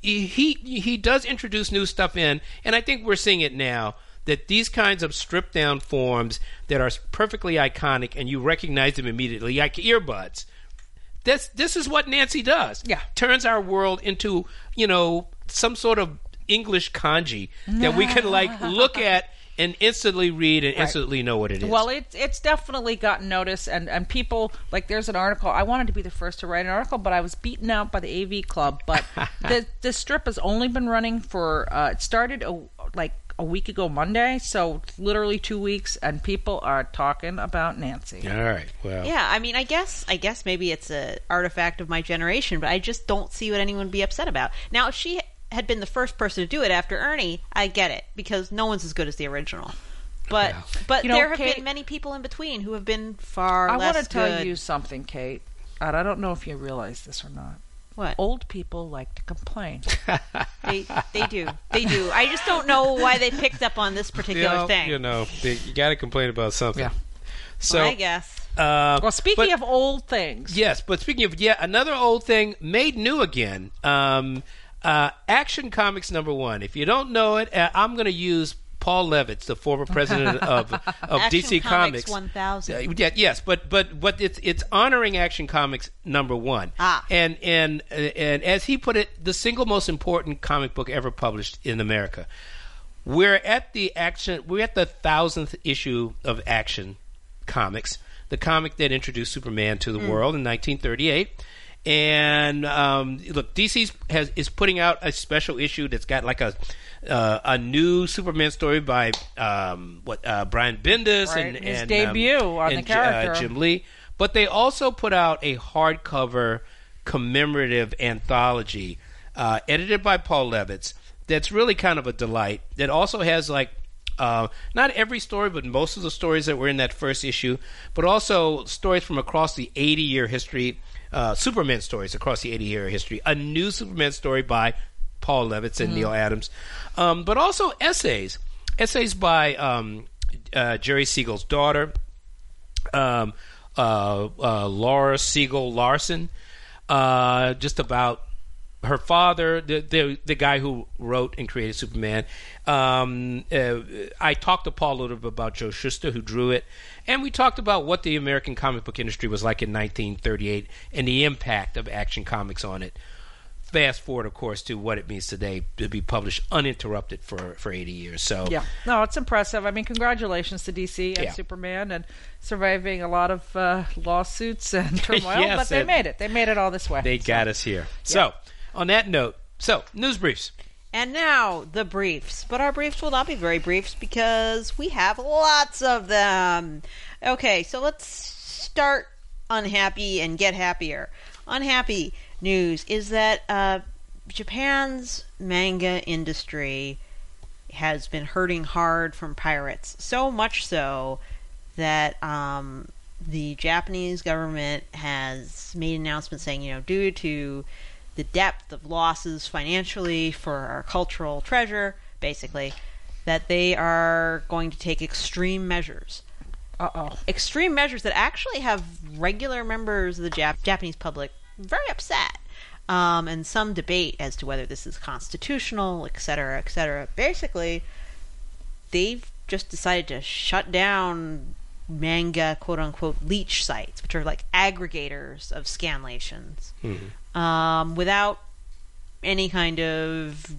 he he does introduce new stuff in, and I think we're seeing it now that these kinds of stripped down forms that are perfectly iconic and you recognize them immediately, like earbuds. This this is what Nancy does. Yeah. turns our world into you know some sort of English kanji that we can like look at and instantly read and Right. instantly know what it is. Well, it's it's definitely gotten notice, and and people like there's an article. I wanted to be the first to write an article, but I was beaten out by the AV Club. But the the strip has only been running for uh, it started a, like a week ago Monday, so literally two weeks, and people are talking about Nancy. all right. Well, Yeah, I mean, I guess, I guess maybe it's a artifact of my generation, but I just don't see what anyone would be upset about. Now, if she had been the first person to do it after Ernie, I get it because no one's as good as the original. But Well. but You know, there have Kate- been many people in between who have been far I less want to tell good. you something, Kate, and I don't know if you realize this or not. What Old people like to complain. they they do they do. I just don't know why they picked up on this you particular know, thing. you know, they, you got to complain about something. Yeah. So I guess. Uh, Well, speaking but- of old things, yes, but speaking of yet another old thing made new again. Um, uh, Action Comics number one. If you don't know it, uh, I'm going to use Paul Levitz, the former president of of DC Comics Comics. 1000. Uh, yeah, yes, but but but it's it's honoring Action Comics number one. Ah. and and uh, and as he put it, the single most important comic book ever published in America. We're at the action. We're at the thousandth issue of Action Comics, the comic that introduced Superman to the world in 1938. And um, look, DC has is putting out a special issue that's got like a uh, a new Superman story by um, what uh, Brian Bendis Right, and, his and debut um, on the and character. uh, Jim Lee. But they also put out a hardcover commemorative anthology uh, edited by Paul Levitz that's really kind of a delight. That also has like Uh, not every story, but most of the stories that were in that first issue, but also stories from across the 80 year history, uh, Superman stories across the 80 year history. A new Superman story by Paul Levitz and Neal Adams, um, but also essays. Essays by um, uh, Jerry Siegel's daughter, um, uh, uh, Laura Siegel Larson, uh, just about her father, the, the the guy who wrote and created Superman. Um, uh, I talked to Paul a little bit about Joe Shuster, who drew it, and we talked about what the American comic book industry was like in 1938 and the impact of Action Comics on it. Fast forward, of course, to what it means today to be published uninterrupted for, for 80 years. So, Yeah, no, it's impressive. I mean, congratulations to DC and Yeah. Superman and surviving a lot of uh, lawsuits and turmoil. Yes, but they and- made it. They made it all this way. they got us here. So, on that note, so news briefs. And now the briefs. But our briefs will not be very briefs because we have lots of them. Okay, so let's start unhappy and get happier. Unhappy news is that uh, Japan's manga industry has been hurting hard from pirates. So much so that um, the Japanese government has made an announcement saying, you know, due to the depth of losses financially for our cultural treasure, basically, that they are going to take extreme measures. Uh oh. Extreme measures that actually have regular members of the Jap- Japanese public very upset. Um, and some debate as to whether this is constitutional, et cetera, et cetera. Basically, they've just decided to shut down manga quote unquote leech sites, which are like aggregators of scanlations, um, without any kind of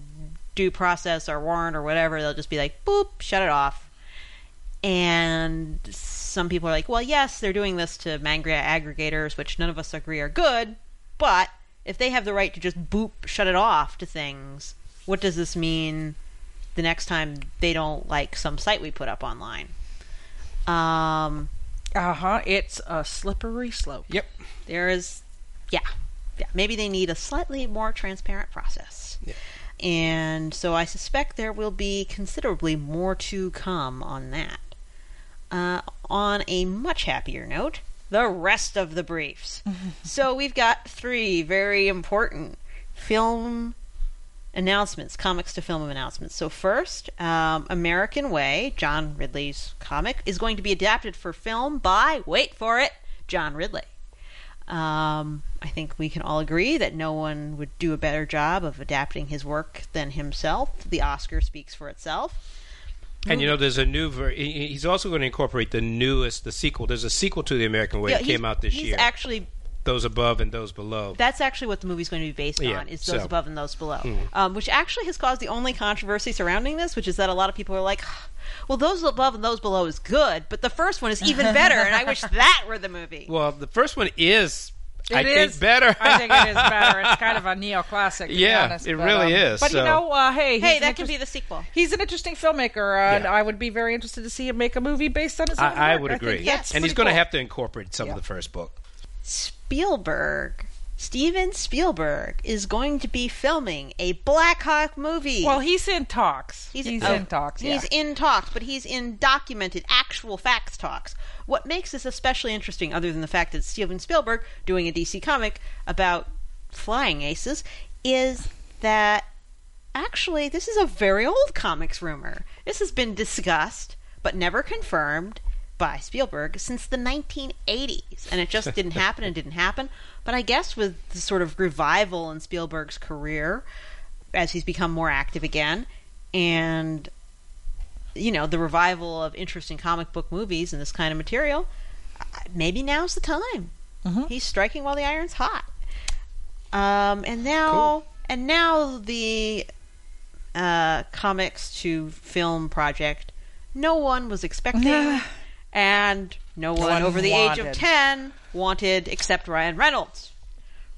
due process or warrant or whatever. They'll just be like, boop, shut it off. And some people are like, well, yes, they're doing this to manga aggregators, which none of us agree are good, but if they have the right to just boop, shut it off to things, what does this mean the next time they don't like some site we put up online? Um, Uh huh. It's a slippery slope. Yep. there is, yeah, yeah. Maybe they need a slightly more transparent process. Yeah. And so I suspect there will be considerably more to come on that. Uh, on a much happier note, the rest of the briefs. so we've got three very important film announcements, comics to film announcements. So first, um, American Way, John Ridley's comic, is going to be adapted for film by, wait for it, John Ridley. Um, I think we can all agree that no one would do a better job of adapting his work than himself. The Oscar speaks for itself. And you know, there's a new. Ver- he's also going to incorporate the newest, the sequel. There's a sequel to the American Way. Yeah, that came out this he's year. Actually, those above and those below. that's actually what the movie's going to be based Yeah, on: is so- those above and those below. Um, which actually has caused the only controversy surrounding this, which is that a lot of people are like, "Well, those above and those below is good, but the first one is even better, and I wish that were the movie." well, the first one is, I It think, better. I think it is better. It's kind of a neoclassic. To Yeah, be honest, it but, really um, is, But you know, uh, hey, hey, that an can be the sequel. He's an interesting filmmaker, uh, and I would be very interested to see him make a movie based on his own I, I would think agree. that's and he's pretty going to have to incorporate some Yeah. of the first book. Spielberg, Steven Spielberg, is going to be filming a Blackhawk movie. Well, he's in talks. He's, He's, oh, in talks. Yeah. He's in talks, but he's in documented, actual facts talks. What makes this especially interesting, other than the fact that Steven Spielberg doing a DC comic about flying aces, is that actually this is a very old comics rumor. This has been discussed, but never confirmed by Spielberg since the 1980s, and it just didn't happen and didn't happen. But I guess with the sort of revival in Spielberg's career, as he's become more active again, and you know the revival of interesting comic book movies and this kind of material, maybe now's the time. Mhm. He's striking while the iron's hot. Um, and now, Cool. and now the uh, comics to film project. No one was expecting, and no one, one over the age of ten wanted except Ryan Reynolds.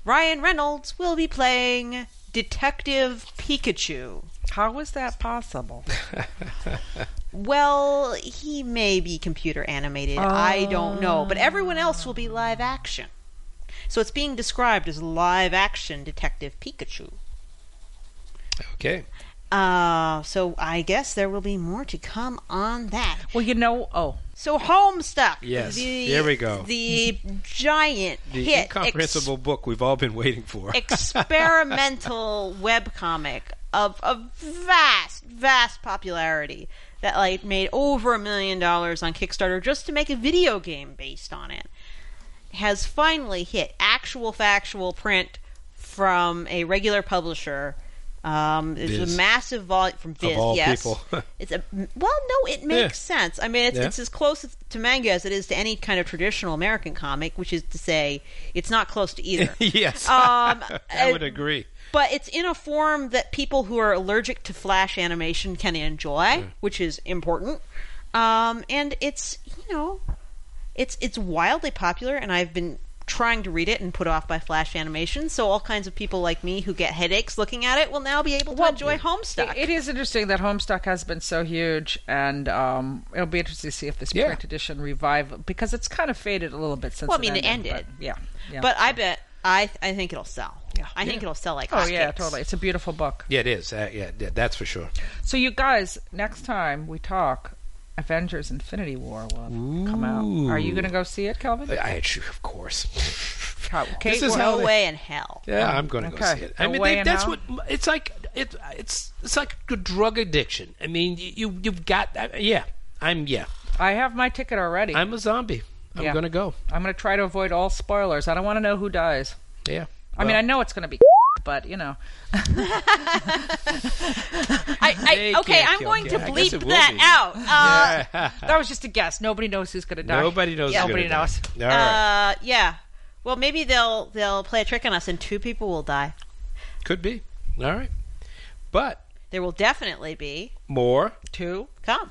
Ryan Reynolds will be playing Detective Pikachu. How is that possible? Well, he may be computer animated. I don't know. But everyone else will be live action. So it's being described as live action Detective Pikachu. Okay. Uh, so I guess there will be more to come on that. Well, you know, oh, So Homestuck. Yes, the, here we go. The giant The hit, incomprehensible book we've all been waiting for. ex- experimental webcomic of a vast, vast popularity that like made over a million dollars on Kickstarter just to make a video game based on it. Has finally hit actual factual print from a regular publisher. Um, it's Viz. a massive volume from Viz. all yes, people. it's a well, no, it makes sense. I mean, it's, Yeah. it's as close to manga as it is to any kind of traditional American comic, which is to say, it's not close to either. yes, Um, I would uh, agree. but it's in a form that people who are allergic to flash animation can enjoy, which is important. Um, and it's you know, it's it's wildly popular, and I've been trying to read it and put off by flash animation. So all kinds of people like me who get headaches looking at it will now be able to Well, enjoy Homestuck. It, it is interesting that Homestuck has been so huge, and um, it'll be interesting to see if this Yeah. print edition revive because it's kind of faded a little bit since. Well, I mean, it ended. ended. but yeah, yeah. But I bet I I think it'll sell. Yeah. I think it'll sell like oh yeah, hotcakes. totally. It's a beautiful book. Yeah, it is. Uh, yeah, yeah, that's for sure. So you guys, next time we talk, Avengers: Infinity War will have come out. Are you going to go see it, Calvin? I, of course. How- Kate, This is will- how No they- way in hell. Yeah, I'm going to go see it. I No mean, they, that's hell? what it's like. It, it's it's like a drug addiction. I mean, you you- you've got. Uh, yeah, I'm. Yeah, I have my ticket already. I'm, I'm a zombie. I'm Yeah. going to go. I'm going to try to avoid all spoilers. I don't want to know who dies. Yeah. I mean, I know it's going to be, but you know. I, I, okay, I'm kill going to Kate. I guess it bleep will that be. out. Uh, yeah. That was just a guess. Nobody knows who's going to die. Nobody knows. Yeah. who's Nobody knows. All right. Uh, yeah. Well, maybe they'll they'll play a trick on us, and two people will die. Could be. All right. But There will definitely be more Two. come.